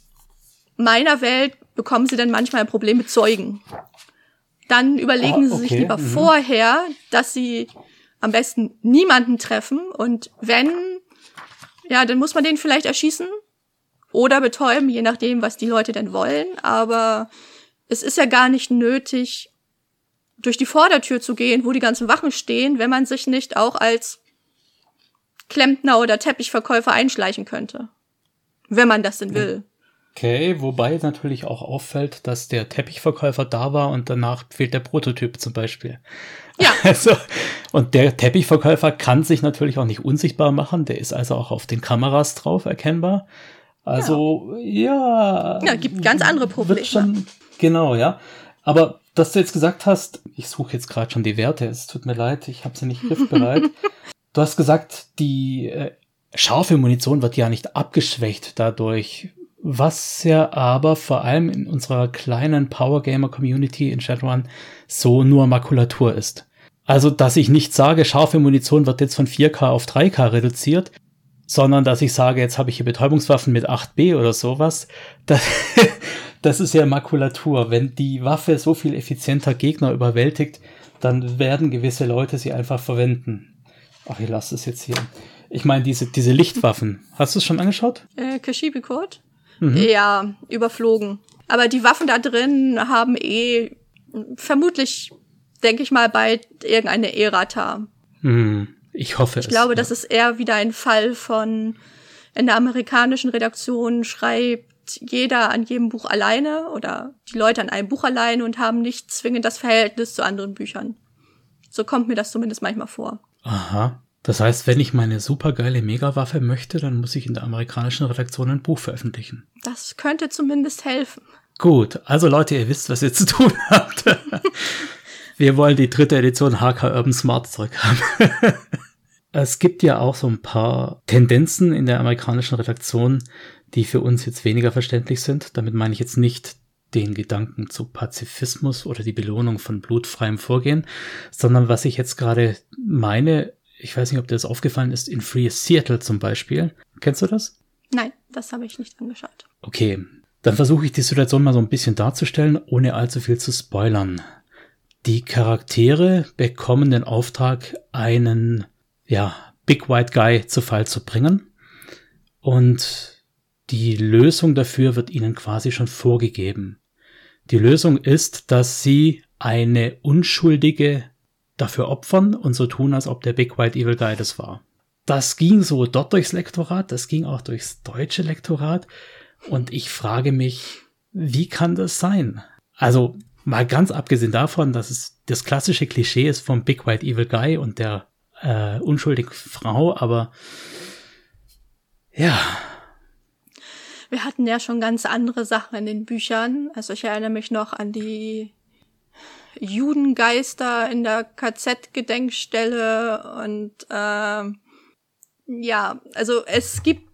meiner Welt bekommen sie dann manchmal ein Problem mit Zeugen. Dann überlegen oh, okay. sie sich lieber mhm. vorher, dass sie am besten niemanden treffen und wenn, ja, dann muss man den vielleicht erschießen oder betäuben, je nachdem, was die Leute denn wollen. Aber es ist ja gar nicht nötig, durch die Vordertür zu gehen, wo die ganzen Wachen stehen, wenn man sich nicht auch als Klempner oder Teppichverkäufer einschleichen könnte. Wenn man das denn will. Okay, wobei natürlich auch auffällt, dass der Teppichverkäufer da war und danach fehlt der Prototyp zum Beispiel. Ja. Also, und der Teppichverkäufer kann sich natürlich auch nicht unsichtbar machen, der ist also auch auf den Kameras drauf erkennbar. Also, ja. Ja, ja gibt ganz andere Probleme. Schon, genau, ja. Aber dass du jetzt gesagt hast, ich suche jetzt gerade schon die Werte, es tut mir leid, ich habe sie nicht griffbereit. du hast gesagt, die äh, scharfe Munition wird ja nicht abgeschwächt dadurch, was ja aber vor allem in unserer kleinen Power Gamer Community in Shadowrun so nur Makulatur ist. Also, dass ich nicht sage, scharfe Munition wird jetzt von 4K auf 3K reduziert, sondern dass ich sage, jetzt habe ich hier Betäubungswaffen mit 8B oder sowas. Das, das ist ja Makulatur. Wenn die Waffe so viel effizienter Gegner überwältigt, dann werden gewisse Leute sie einfach verwenden. Ach, ich lasse es jetzt hier. Ich meine, diese, diese Lichtwaffen. Hast du es schon angeschaut? Äh, Kashibi Code? Mhm. Ja, überflogen. Aber die Waffen da drin haben eh vermutlich, denke ich mal, bald irgendeine Errata. Hm. Ich hoffe ich es. Ich glaube, ja. das ist eher wieder ein Fall von in der amerikanischen Redaktion schreibt jeder an jedem Buch alleine oder die Leute an einem Buch alleine und haben nicht zwingend das Verhältnis zu anderen Büchern. So kommt mir das zumindest manchmal vor. Aha. Das heißt, wenn ich meine supergeile Megawaffe möchte, dann muss ich in der amerikanischen Redaktion ein Buch veröffentlichen. Das könnte zumindest helfen. Gut, also Leute, ihr wisst, was ihr zu tun habt. Wir wollen die dritte Edition HK Urban Smart zurückhaben. Es gibt ja auch so ein paar Tendenzen in der amerikanischen Redaktion, die für uns jetzt weniger verständlich sind. Damit meine ich jetzt nicht den Gedanken zu Pazifismus oder die Belohnung von blutfreiem Vorgehen, sondern was ich jetzt gerade meine, ich weiß nicht, ob dir das aufgefallen ist, in Free Seattle zum Beispiel. Kennst du das? Nein, das habe ich nicht angeschaut. Okay, dann versuche ich die Situation mal so ein bisschen darzustellen, ohne allzu viel zu spoilern. Die Charaktere bekommen den Auftrag, einen ja, Big White Guy zu Fall zu bringen. Und die Lösung dafür wird ihnen quasi schon vorgegeben. Die Lösung ist, dass sie eine Unschuldige dafür opfern und so tun, als ob der Big White Evil Guy das war. Das ging so dort durchs Lektorat, das ging auch durchs deutsche Lektorat und ich frage mich, wie kann das sein? Also mal ganz abgesehen davon, dass es das klassische Klischee ist vom Big White Evil Guy und der äh, unschuldige Frau, aber ja. Wir hatten ja schon ganz andere Sachen in den Büchern. Also ich erinnere mich noch an die Judengeister in der KZ-Gedenkstelle und äh, ja, also es gibt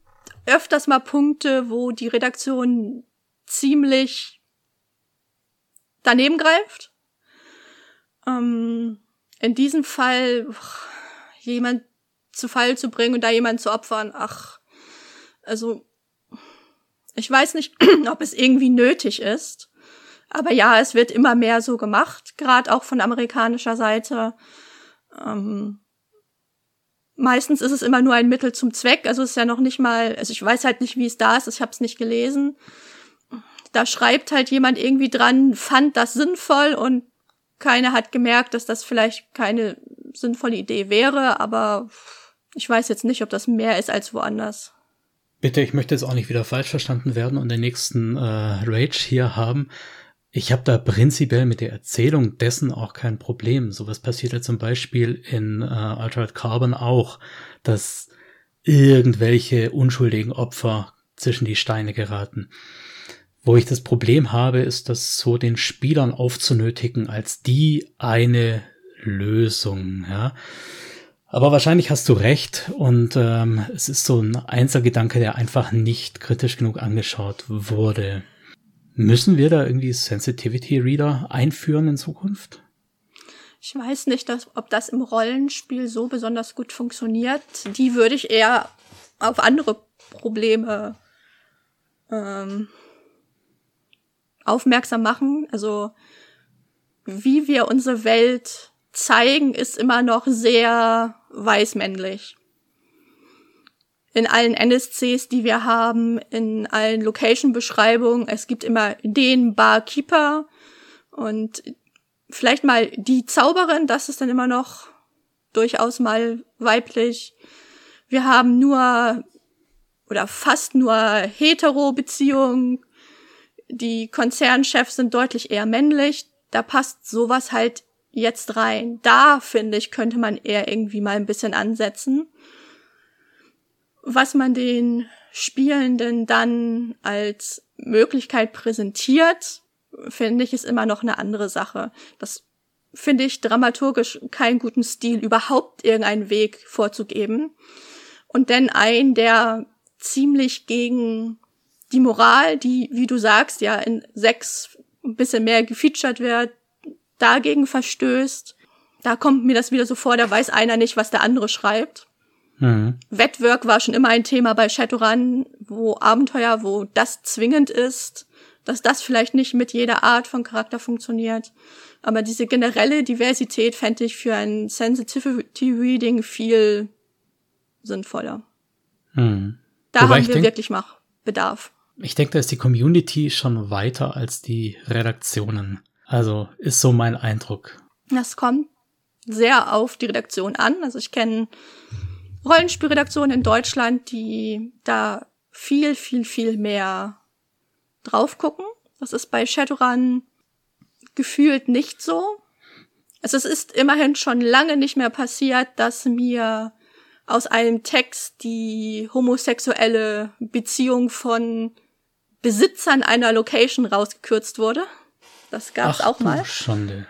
öfters mal Punkte, wo die Redaktion ziemlich daneben greift. Ähm, in diesem Fall jemand zu Fall zu bringen und da jemand zu opfern, ach, also ich weiß nicht, ob es irgendwie nötig ist. Aber ja, es wird immer mehr so gemacht, gerade auch von amerikanischer Seite. Ähm, meistens ist es immer nur ein Mittel zum Zweck. Also es ist ja noch nicht mal, also ich weiß halt nicht, wie es da ist, ich habe es nicht gelesen. Da schreibt halt jemand irgendwie dran, fand das sinnvoll und keiner hat gemerkt, dass das vielleicht keine sinnvolle Idee wäre, aber ich weiß jetzt nicht, ob das mehr ist als woanders. Bitte, ich möchte jetzt auch nicht wieder falsch verstanden werden und den nächsten äh, Rage hier haben. Ich habe da prinzipiell mit der Erzählung dessen auch kein Problem. Sowas passiert ja zum Beispiel in äh, Altered Carbon auch, dass irgendwelche unschuldigen Opfer zwischen die Steine geraten. Wo ich das Problem habe, ist das so den Spielern aufzunötigen als die eine Lösung, ja. Aber wahrscheinlich hast du recht und ähm, es ist so ein Einzelgedanke, der einfach nicht kritisch genug angeschaut wurde. Müssen wir da irgendwie Sensitivity Reader einführen in Zukunft? Ich weiß nicht, dass, ob das im Rollenspiel so besonders gut funktioniert. Die würde ich eher auf andere Probleme ähm, aufmerksam machen. Also wie wir unsere Welt zeigen, ist immer noch sehr weißmännlich. In allen NSCs, die wir haben, in allen Location-Beschreibungen, es gibt immer den Barkeeper und vielleicht mal die Zauberin, das ist dann immer noch durchaus mal weiblich. Wir haben nur oder fast nur hetero-Beziehungen. Die Konzernchefs sind deutlich eher männlich. Da passt sowas halt jetzt rein. Da, finde ich, könnte man eher irgendwie mal ein bisschen ansetzen. Was man den Spielenden dann als Möglichkeit präsentiert, finde ich, ist immer noch eine andere Sache. Das finde ich dramaturgisch keinen guten Stil, überhaupt irgendeinen Weg vorzugeben. Und denn ein, der ziemlich gegen die Moral, die, wie du sagst, ja in sechs ein bisschen mehr gefeatured wird, dagegen verstößt. Da kommt mir das wieder so vor, da weiß einer nicht, was der andere schreibt. Mhm. Wettwork war schon immer ein Thema bei Shadowrun, wo Abenteuer, wo das zwingend ist, dass das vielleicht nicht mit jeder Art von Charakter funktioniert. Aber diese generelle Diversität fände ich für ein Sensitivity Reading viel sinnvoller. Mhm. Da Wobei haben wir denk, wirklich Machbedarf. Ich denke, da ist die Community schon weiter als die Redaktionen. Also ist so mein Eindruck. Das kommt sehr auf die Redaktion an. Also ich kenne Rollenspielredaktionen in Deutschland, die da viel, viel, viel mehr drauf gucken. Das ist bei Shadowrun gefühlt nicht so. Also es ist immerhin schon lange nicht mehr passiert, dass mir aus einem Text die homosexuelle Beziehung von Besitzern einer Location rausgekürzt wurde. Das gab's Ach, auch mal. Schande.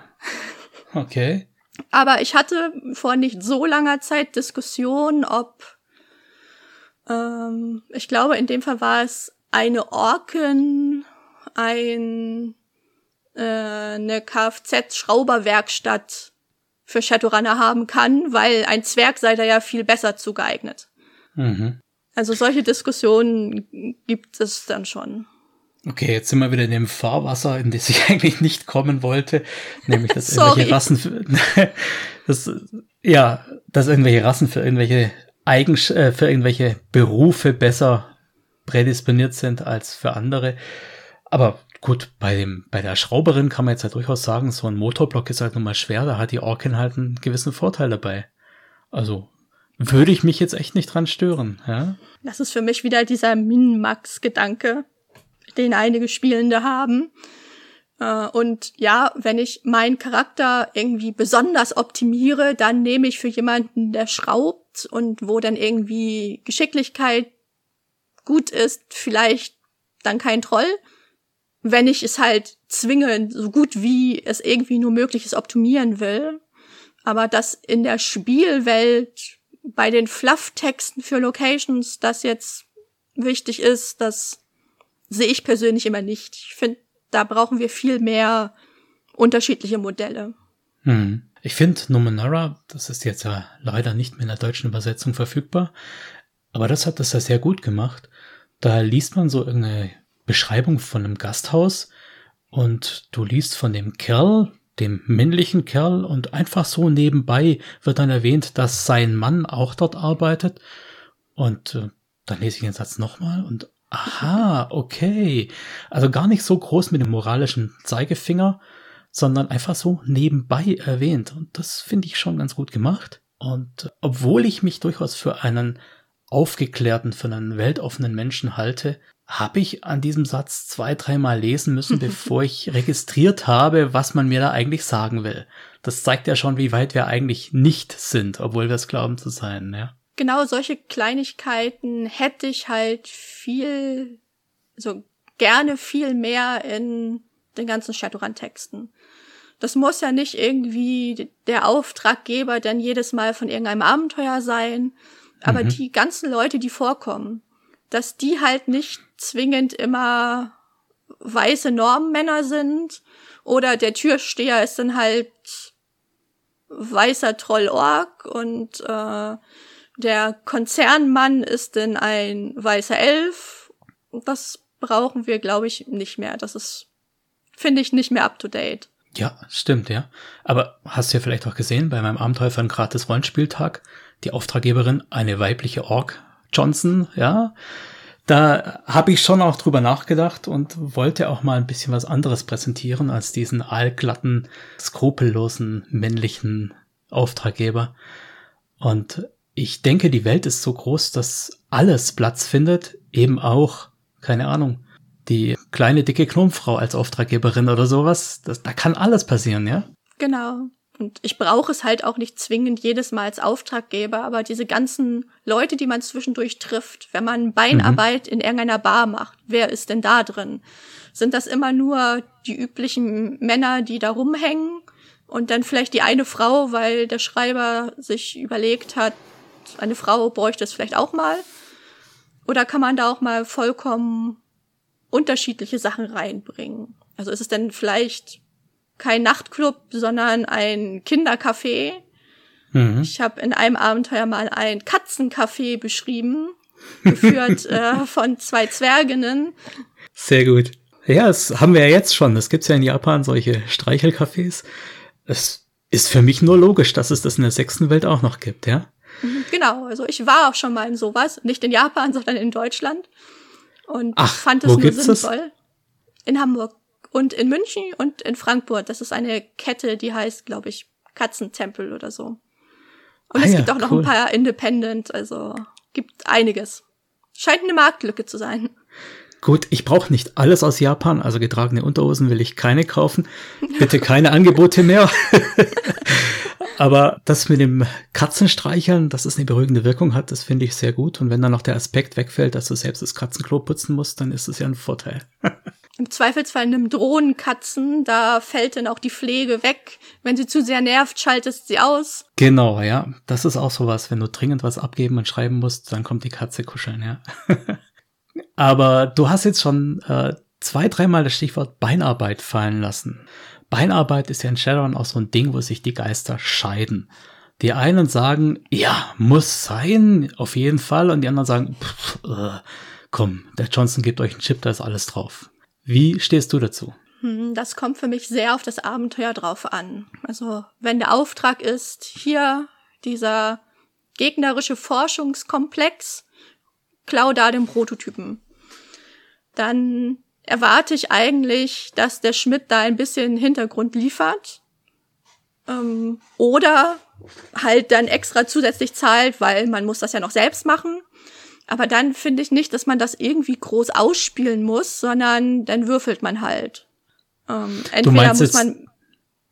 Okay. Aber ich hatte vor nicht so langer Zeit Diskussionen, ob ähm, ich glaube, in dem Fall war es eine Orken, ein äh, eine Kfz-Schrauberwerkstatt für Shadowrunner haben kann, weil ein Zwerg sei da ja viel besser zugeeignet. Mhm. Also solche Diskussionen gibt es dann schon. Okay, jetzt sind wir wieder in dem Fahrwasser, in das ich eigentlich nicht kommen wollte, nämlich dass irgendwelche Rassen für, das, ja, dass irgendwelche Rassen für irgendwelche Eigen äh, für irgendwelche Berufe besser prädisponiert sind als für andere. Aber Gut, bei dem, bei der Schrauberin kann man jetzt halt durchaus sagen, so ein Motorblock ist halt nun mal schwer, da hat die Orkin halt einen gewissen Vorteil dabei. Also, würde ich mich jetzt echt nicht dran stören, ja? Das ist für mich wieder dieser Min-Max-Gedanke, den einige Spielende haben. Äh, und ja, wenn ich meinen Charakter irgendwie besonders optimiere, dann nehme ich für jemanden, der schraubt und wo dann irgendwie Geschicklichkeit gut ist, vielleicht dann kein Troll wenn ich es halt zwingend, so gut wie es irgendwie nur möglich ist, optimieren will. Aber dass in der Spielwelt bei den Fluff-Texten für Locations das jetzt wichtig ist, das sehe ich persönlich immer nicht. Ich finde, da brauchen wir viel mehr unterschiedliche Modelle. Hm. Ich finde Numenera, das ist jetzt ja leider nicht mehr in der deutschen Übersetzung verfügbar, aber das hat das ja sehr gut gemacht. Da liest man so irgendeine Beschreibung von einem Gasthaus und du liest von dem Kerl, dem männlichen Kerl und einfach so nebenbei wird dann erwähnt, dass sein Mann auch dort arbeitet und äh, dann lese ich den Satz nochmal und aha, okay. Also gar nicht so groß mit dem moralischen Zeigefinger, sondern einfach so nebenbei erwähnt und das finde ich schon ganz gut gemacht. Und obwohl ich mich durchaus für einen aufgeklärten, für einen weltoffenen Menschen halte, habe ich an diesem Satz zwei, dreimal lesen müssen, bevor ich registriert habe, was man mir da eigentlich sagen will. Das zeigt ja schon, wie weit wir eigentlich nicht sind, obwohl wir es glauben zu sein, ja. Genau, solche Kleinigkeiten hätte ich halt viel, so gerne viel mehr in den ganzen Shadowrun-Texten. Das muss ja nicht irgendwie der Auftraggeber dann jedes Mal von irgendeinem Abenteuer sein, aber mhm. die ganzen Leute, die vorkommen, dass die halt nicht zwingend immer weiße Normmänner sind oder der Türsteher ist dann halt weißer Troll-Ork und äh, der Konzernmann ist dann ein weißer Elf. Das brauchen wir, glaube ich, nicht mehr. Das ist, finde ich, nicht mehr up to date. Ja, stimmt, ja. Aber hast du ja vielleicht auch gesehen, bei meinem Abenteuer für einen gratis Rollenspieltag, die Auftraggeberin, eine weibliche Ork Johnson, ja. Da habe ich schon auch drüber nachgedacht und wollte auch mal ein bisschen was anderes präsentieren als diesen allglatten, skrupellosen männlichen Auftraggeber. Und ich denke, die Welt ist so groß, dass alles Platz findet, eben auch, keine Ahnung, die kleine dicke Knumpfrau als Auftraggeberin oder sowas. Das, da kann alles passieren, ja? Genau. Und ich brauche es halt auch nicht zwingend jedes Mal als Auftraggeber, aber diese ganzen Leute, die man zwischendurch trifft, wenn man Beinarbeit mhm. in irgendeiner Bar macht, wer ist denn da drin? Sind das immer nur die üblichen Männer, die da rumhängen? Und dann vielleicht die eine Frau, weil der Schreiber sich überlegt hat, eine Frau bräuchte es vielleicht auch mal? Oder kann man da auch mal vollkommen unterschiedliche Sachen reinbringen. Also ist es denn vielleicht kein Nachtclub, sondern ein Kindercafé. Mhm. Ich habe in einem Abenteuer mal ein Katzencafé beschrieben, geführt äh, von zwei Zwerginnen. Sehr gut. Ja, das haben wir ja jetzt schon. Es gibt ja in Japan solche Streichelcafés. Es ist für mich nur logisch, dass es das in der sechsten Welt auch noch gibt, ja? Mhm, genau, also ich war auch schon mal in sowas, nicht in Japan, sondern in Deutschland und Ach, fand es nur sinnvoll. Das? In Hamburg und in München und in Frankfurt. Das ist eine Kette, die heißt, glaube ich, Katzentempel oder so. Und ah, es ja, gibt auch cool. noch ein paar Independent, also gibt einiges. Scheint eine Marktlücke zu sein. Gut, ich brauche nicht alles aus Japan, also getragene Unterhosen will ich keine kaufen. Bitte keine Angebote mehr. Aber das mit dem Katzenstreicheln, dass es eine beruhigende Wirkung hat, das finde ich sehr gut. Und wenn dann noch der Aspekt wegfällt, dass du selbst das Katzenklo putzen musst, dann ist es ja ein Vorteil. Im Zweifelsfall nimm Drohnenkatzen, da fällt dann auch die Pflege weg. Wenn sie zu sehr nervt, schaltest sie aus. Genau, ja. Das ist auch sowas. Wenn du dringend was abgeben und schreiben musst, dann kommt die Katze kuscheln, ja. Aber du hast jetzt schon äh, zwei, dreimal das Stichwort Beinarbeit fallen lassen. Beinarbeit ist ja in Shadowrun auch so ein Ding, wo sich die Geister scheiden. Die einen sagen, ja, muss sein, auf jeden Fall, und die anderen sagen, pff, äh, komm, der Johnson gibt euch einen Chip, da ist alles drauf. Wie stehst du dazu? Hm, das kommt für mich sehr auf das Abenteuer drauf an. Also, wenn der Auftrag ist, hier dieser gegnerische Forschungskomplex, klau da den Prototypen, dann erwarte ich eigentlich, dass der Schmidt da ein bisschen Hintergrund liefert. Ähm, oder halt dann extra zusätzlich zahlt, weil man muss das ja noch selbst machen. Aber dann finde ich nicht, dass man das irgendwie groß ausspielen muss, sondern dann würfelt man halt. Ähm, entweder muss man.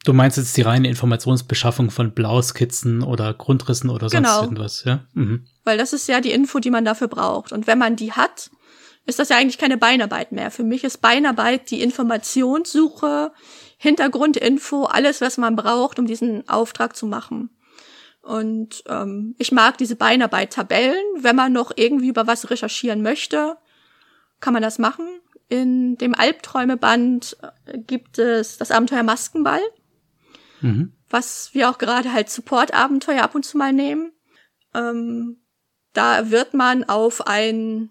Du meinst jetzt die reine Informationsbeschaffung von Blauskizzen oder Grundrissen oder sonst genau. irgendwas, ja? Mhm. Weil das ist ja die Info, die man dafür braucht. Und wenn man die hat, ist das ja eigentlich keine Beinarbeit mehr. Für mich ist Beinarbeit die Informationssuche, Hintergrundinfo, alles, was man braucht, um diesen Auftrag zu machen. Und ähm, ich mag diese Beinarbeit-Tabellen. Wenn man noch irgendwie über was recherchieren möchte, kann man das machen. In dem Albträumeband äh, gibt es das Abenteuer Maskenball, mhm. was wir auch gerade halt Support-Abenteuer ab und zu mal nehmen. Ähm, da wird man auf ein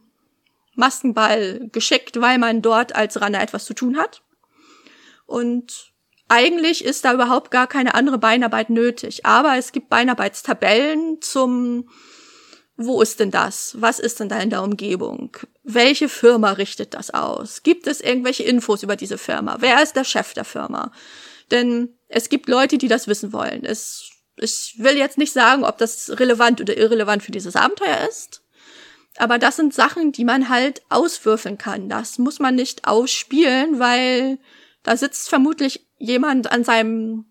Maskenball geschickt, weil man dort als Runner etwas zu tun hat. Und eigentlich ist da überhaupt gar keine andere Beinarbeit nötig. Aber es gibt Beinarbeitstabellen zum, wo ist denn das? Was ist denn da in der Umgebung? Welche Firma richtet das aus? Gibt es irgendwelche Infos über diese Firma? Wer ist der Chef der Firma? Denn es gibt Leute, die das wissen wollen. Es, ich will jetzt nicht sagen, ob das relevant oder irrelevant für dieses Abenteuer ist. Aber das sind Sachen, die man halt auswürfeln kann. Das muss man nicht ausspielen, weil da sitzt vermutlich jemand an seinem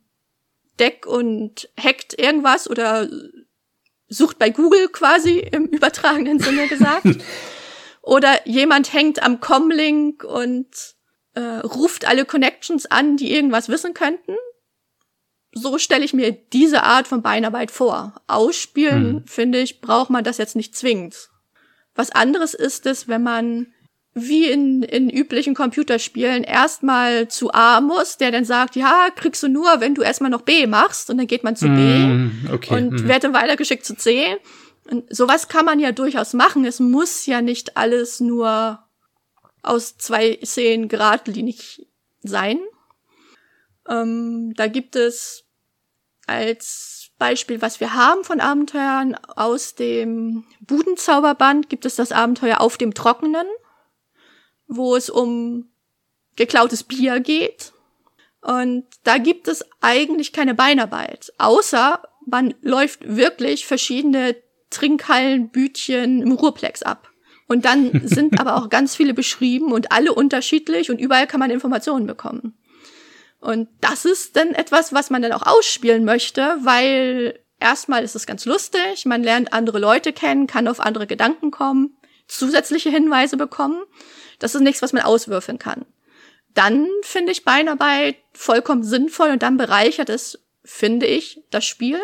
Deck und hackt irgendwas oder sucht bei Google quasi im übertragenen Sinne gesagt. oder jemand hängt am Comlink und äh, ruft alle Connections an, die irgendwas wissen könnten. So stelle ich mir diese Art von Beinarbeit vor. Ausspielen, hm. finde ich, braucht man das jetzt nicht zwingend. Was anderes ist es, wenn man wie in, in üblichen Computerspielen erstmal zu A muss, der dann sagt, ja, kriegst du nur, wenn du erstmal noch B machst und dann geht man zu B mm, okay, und mm. wird dann weitergeschickt zu C. Und sowas kann man ja durchaus machen. Es muss ja nicht alles nur aus zwei Szenen geradlinig sein. Ähm, da gibt es als Beispiel, was wir haben von Abenteuern aus dem Budenzauberband, gibt es das Abenteuer auf dem Trockenen, wo es um geklautes Bier geht. Und da gibt es eigentlich keine Beinarbeit, außer man läuft wirklich verschiedene Trinkhallenbütchen im Ruhrplex ab. Und dann sind aber auch ganz viele beschrieben und alle unterschiedlich und überall kann man Informationen bekommen. Und das ist dann etwas, was man dann auch ausspielen möchte, weil erstmal ist es ganz lustig, man lernt andere Leute kennen, kann auf andere Gedanken kommen, zusätzliche Hinweise bekommen. Das ist nichts, was man auswürfeln kann. Dann finde ich Beinarbeit vollkommen sinnvoll und dann bereichert es, finde ich, das Spiel.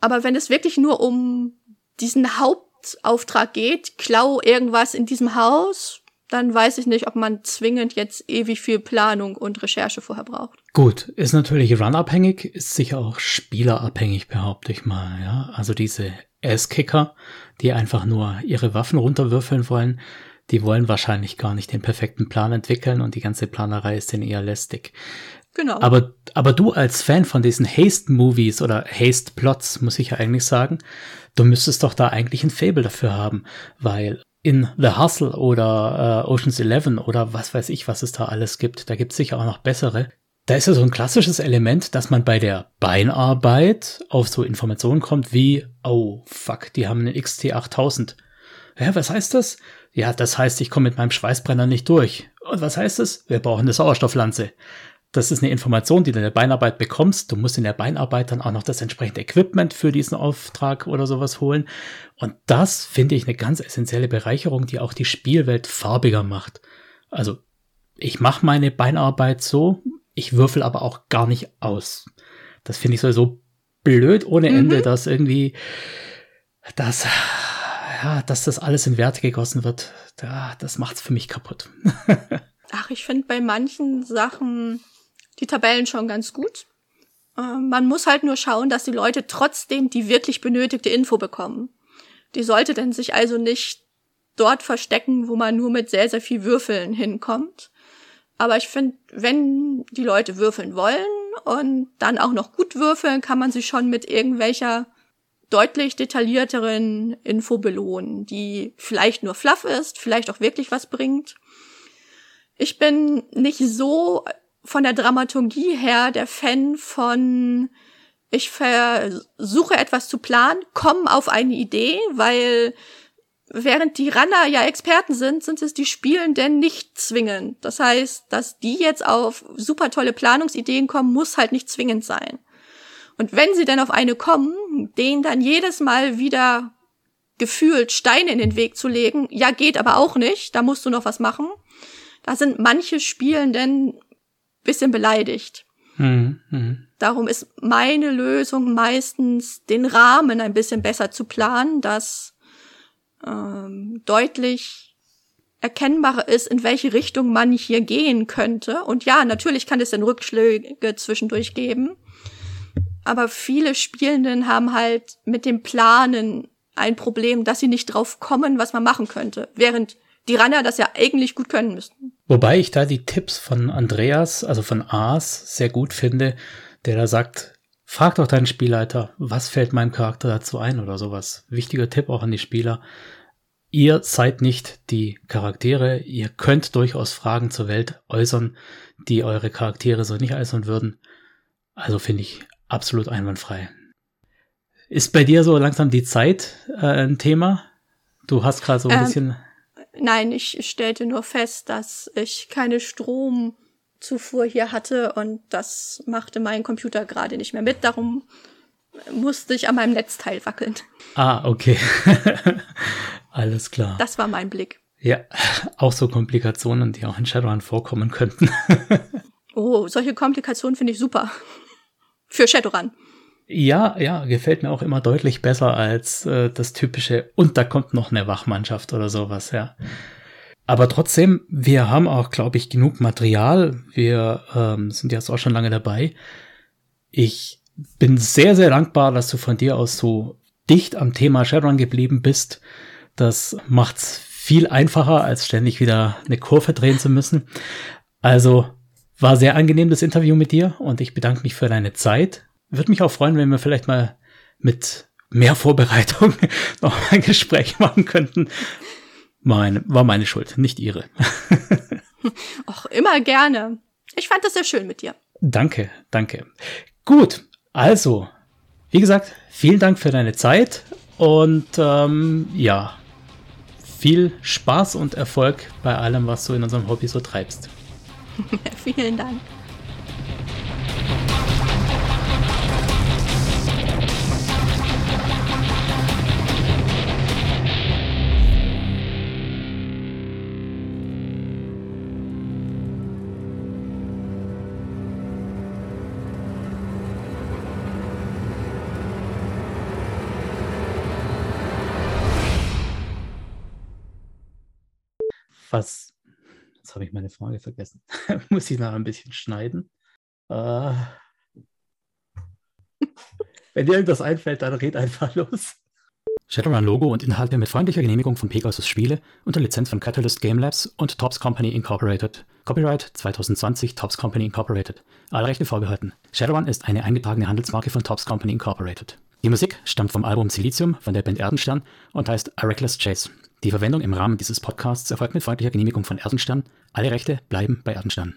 Aber wenn es wirklich nur um diesen Hauptauftrag geht, klau irgendwas in diesem Haus, dann weiß ich nicht, ob man zwingend jetzt ewig viel Planung und Recherche vorher braucht. Gut, ist natürlich runabhängig, ist sicher auch spielerabhängig, behaupte ich mal, ja. Also diese Ass-Kicker, die einfach nur ihre Waffen runterwürfeln wollen, die wollen wahrscheinlich gar nicht den perfekten Plan entwickeln und die ganze Planerei ist denen eher lästig. Genau. Aber, aber du als Fan von diesen Haste-Movies oder Haste-Plots, muss ich ja eigentlich sagen, du müsstest doch da eigentlich ein Fable dafür haben, weil in The Hustle oder äh, Ocean's Eleven oder was weiß ich, was es da alles gibt, da gibt es sicher auch noch bessere. Da ist ja so ein klassisches Element, dass man bei der Beinarbeit auf so Informationen kommt wie, oh fuck, die haben einen XT8000. Hä, was heißt das? Ja, das heißt, ich komme mit meinem Schweißbrenner nicht durch. Und was heißt das? Wir brauchen eine Sauerstofflanze. Das ist eine Information, die du in der Beinarbeit bekommst. Du musst in der Beinarbeit dann auch noch das entsprechende Equipment für diesen Auftrag oder sowas holen. Und das finde ich eine ganz essentielle Bereicherung, die auch die Spielwelt farbiger macht. Also ich mache meine Beinarbeit so, ich würfel aber auch gar nicht aus. Das finde ich sowieso blöd ohne mhm. Ende, dass irgendwie das, ja, dass das alles in Werte gegossen wird. Ja, das macht's für mich kaputt. Ach, ich finde bei manchen Sachen die Tabellen schon ganz gut. Äh, man muss halt nur schauen, dass die Leute trotzdem die wirklich benötigte Info bekommen. Die sollte denn sich also nicht dort verstecken, wo man nur mit sehr, sehr viel Würfeln hinkommt. Aber ich finde, wenn die Leute würfeln wollen und dann auch noch gut würfeln, kann man sie schon mit irgendwelcher deutlich detaillierteren Info belohnen, die vielleicht nur fluff ist, vielleicht auch wirklich was bringt. Ich bin nicht so von der Dramaturgie her der Fan von ich versuche etwas zu planen, komme auf eine Idee, weil während die Runner ja Experten sind, sind es die Spielenden nicht zwingend. Das heißt, dass die jetzt auf super tolle Planungsideen kommen, muss halt nicht zwingend sein. Und wenn sie dann auf eine kommen, denen dann jedes Mal wieder gefühlt Steine in den Weg zu legen, ja, geht aber auch nicht, da musst du noch was machen. Da sind manche Spielenden bisschen beleidigt. Mhm, mh. Darum ist meine Lösung meistens, den Rahmen ein bisschen besser zu planen, dass ähm, deutlich erkennbarer ist, in welche Richtung man hier gehen könnte. Und ja, natürlich kann es dann Rückschläge zwischendurch geben. Aber viele Spielenden haben halt mit dem Planen ein Problem, dass sie nicht drauf kommen, was man machen könnte. Während die Runner das ja eigentlich gut können müssten. Wobei ich da die Tipps von Andreas, also von Aas, sehr gut finde, der da sagt, frag doch deinen Spielleiter, was fällt meinem Charakter dazu ein oder sowas. Wichtiger Tipp auch an die Spieler. Ihr seid nicht die Charaktere, ihr könnt durchaus Fragen zur Welt äußern, die eure Charaktere so nicht äußern würden. Also finde ich absolut einwandfrei. Ist bei dir so langsam die Zeit äh, ein Thema? Du hast gerade so ein ähm, bisschen Nein, ich stellte nur fest, dass ich keine Stromzufuhr hier hatte und das machte mein Computer gerade nicht mehr mit. Darum musste ich an meinem Netzteil wackeln. Ah, okay. Alles klar. Das war mein Blick. Ja, auch so Komplikationen, die auch in Shadowrun vorkommen könnten. oh, solche Komplikationen finde ich super. Für Shadowrun. Ja, ja, gefällt mir auch immer deutlich besser als äh, das typische und da kommt noch eine Wachmannschaft oder sowas, ja. Aber trotzdem, wir haben auch, glaube ich, genug Material. Wir ähm, sind jetzt auch schon lange dabei. Ich bin sehr, sehr dankbar, dass du von dir aus so dicht am Thema Shadowrun geblieben bist. Das macht's viel einfacher, als ständig wieder eine Kurve drehen zu müssen. Also War sehr angenehm das Interview mit dir und ich bedanke mich für deine Zeit. Würde mich auch freuen, wenn wir vielleicht mal mit mehr Vorbereitung noch ein Gespräch machen könnten. Meine, war meine Schuld, nicht ihre. Auch immer gerne. Ich fand das sehr schön mit dir. Danke, danke. Gut, also, wie gesagt, vielen Dank für deine Zeit und ähm, ja, viel Spaß und Erfolg bei allem, was du in unserem Hobby so treibst. vielen Dank. Was. Jetzt habe ich meine Frage vergessen. Muss ich noch ein bisschen schneiden? Äh, wenn dir irgendwas einfällt, dann red einfach los. Shadowrun-Logo und Inhalte mit freundlicher Genehmigung von Pegasus Spiele unter Lizenz von Catalyst Game Labs und Tops Company Incorporated. Copyright 2020 Tops Company Incorporated. Alle Rechte vorbehalten. Shadowrun ist eine eingetragene Handelsmarke von Tops Company Incorporated. Die Musik stammt vom Album Silicium von der Band Erdenstern und heißt A Reckless Chase. Die Verwendung im Rahmen dieses Podcasts erfolgt mit freundlicher Genehmigung von Erdenstern. Alle Rechte bleiben bei Erdenstern.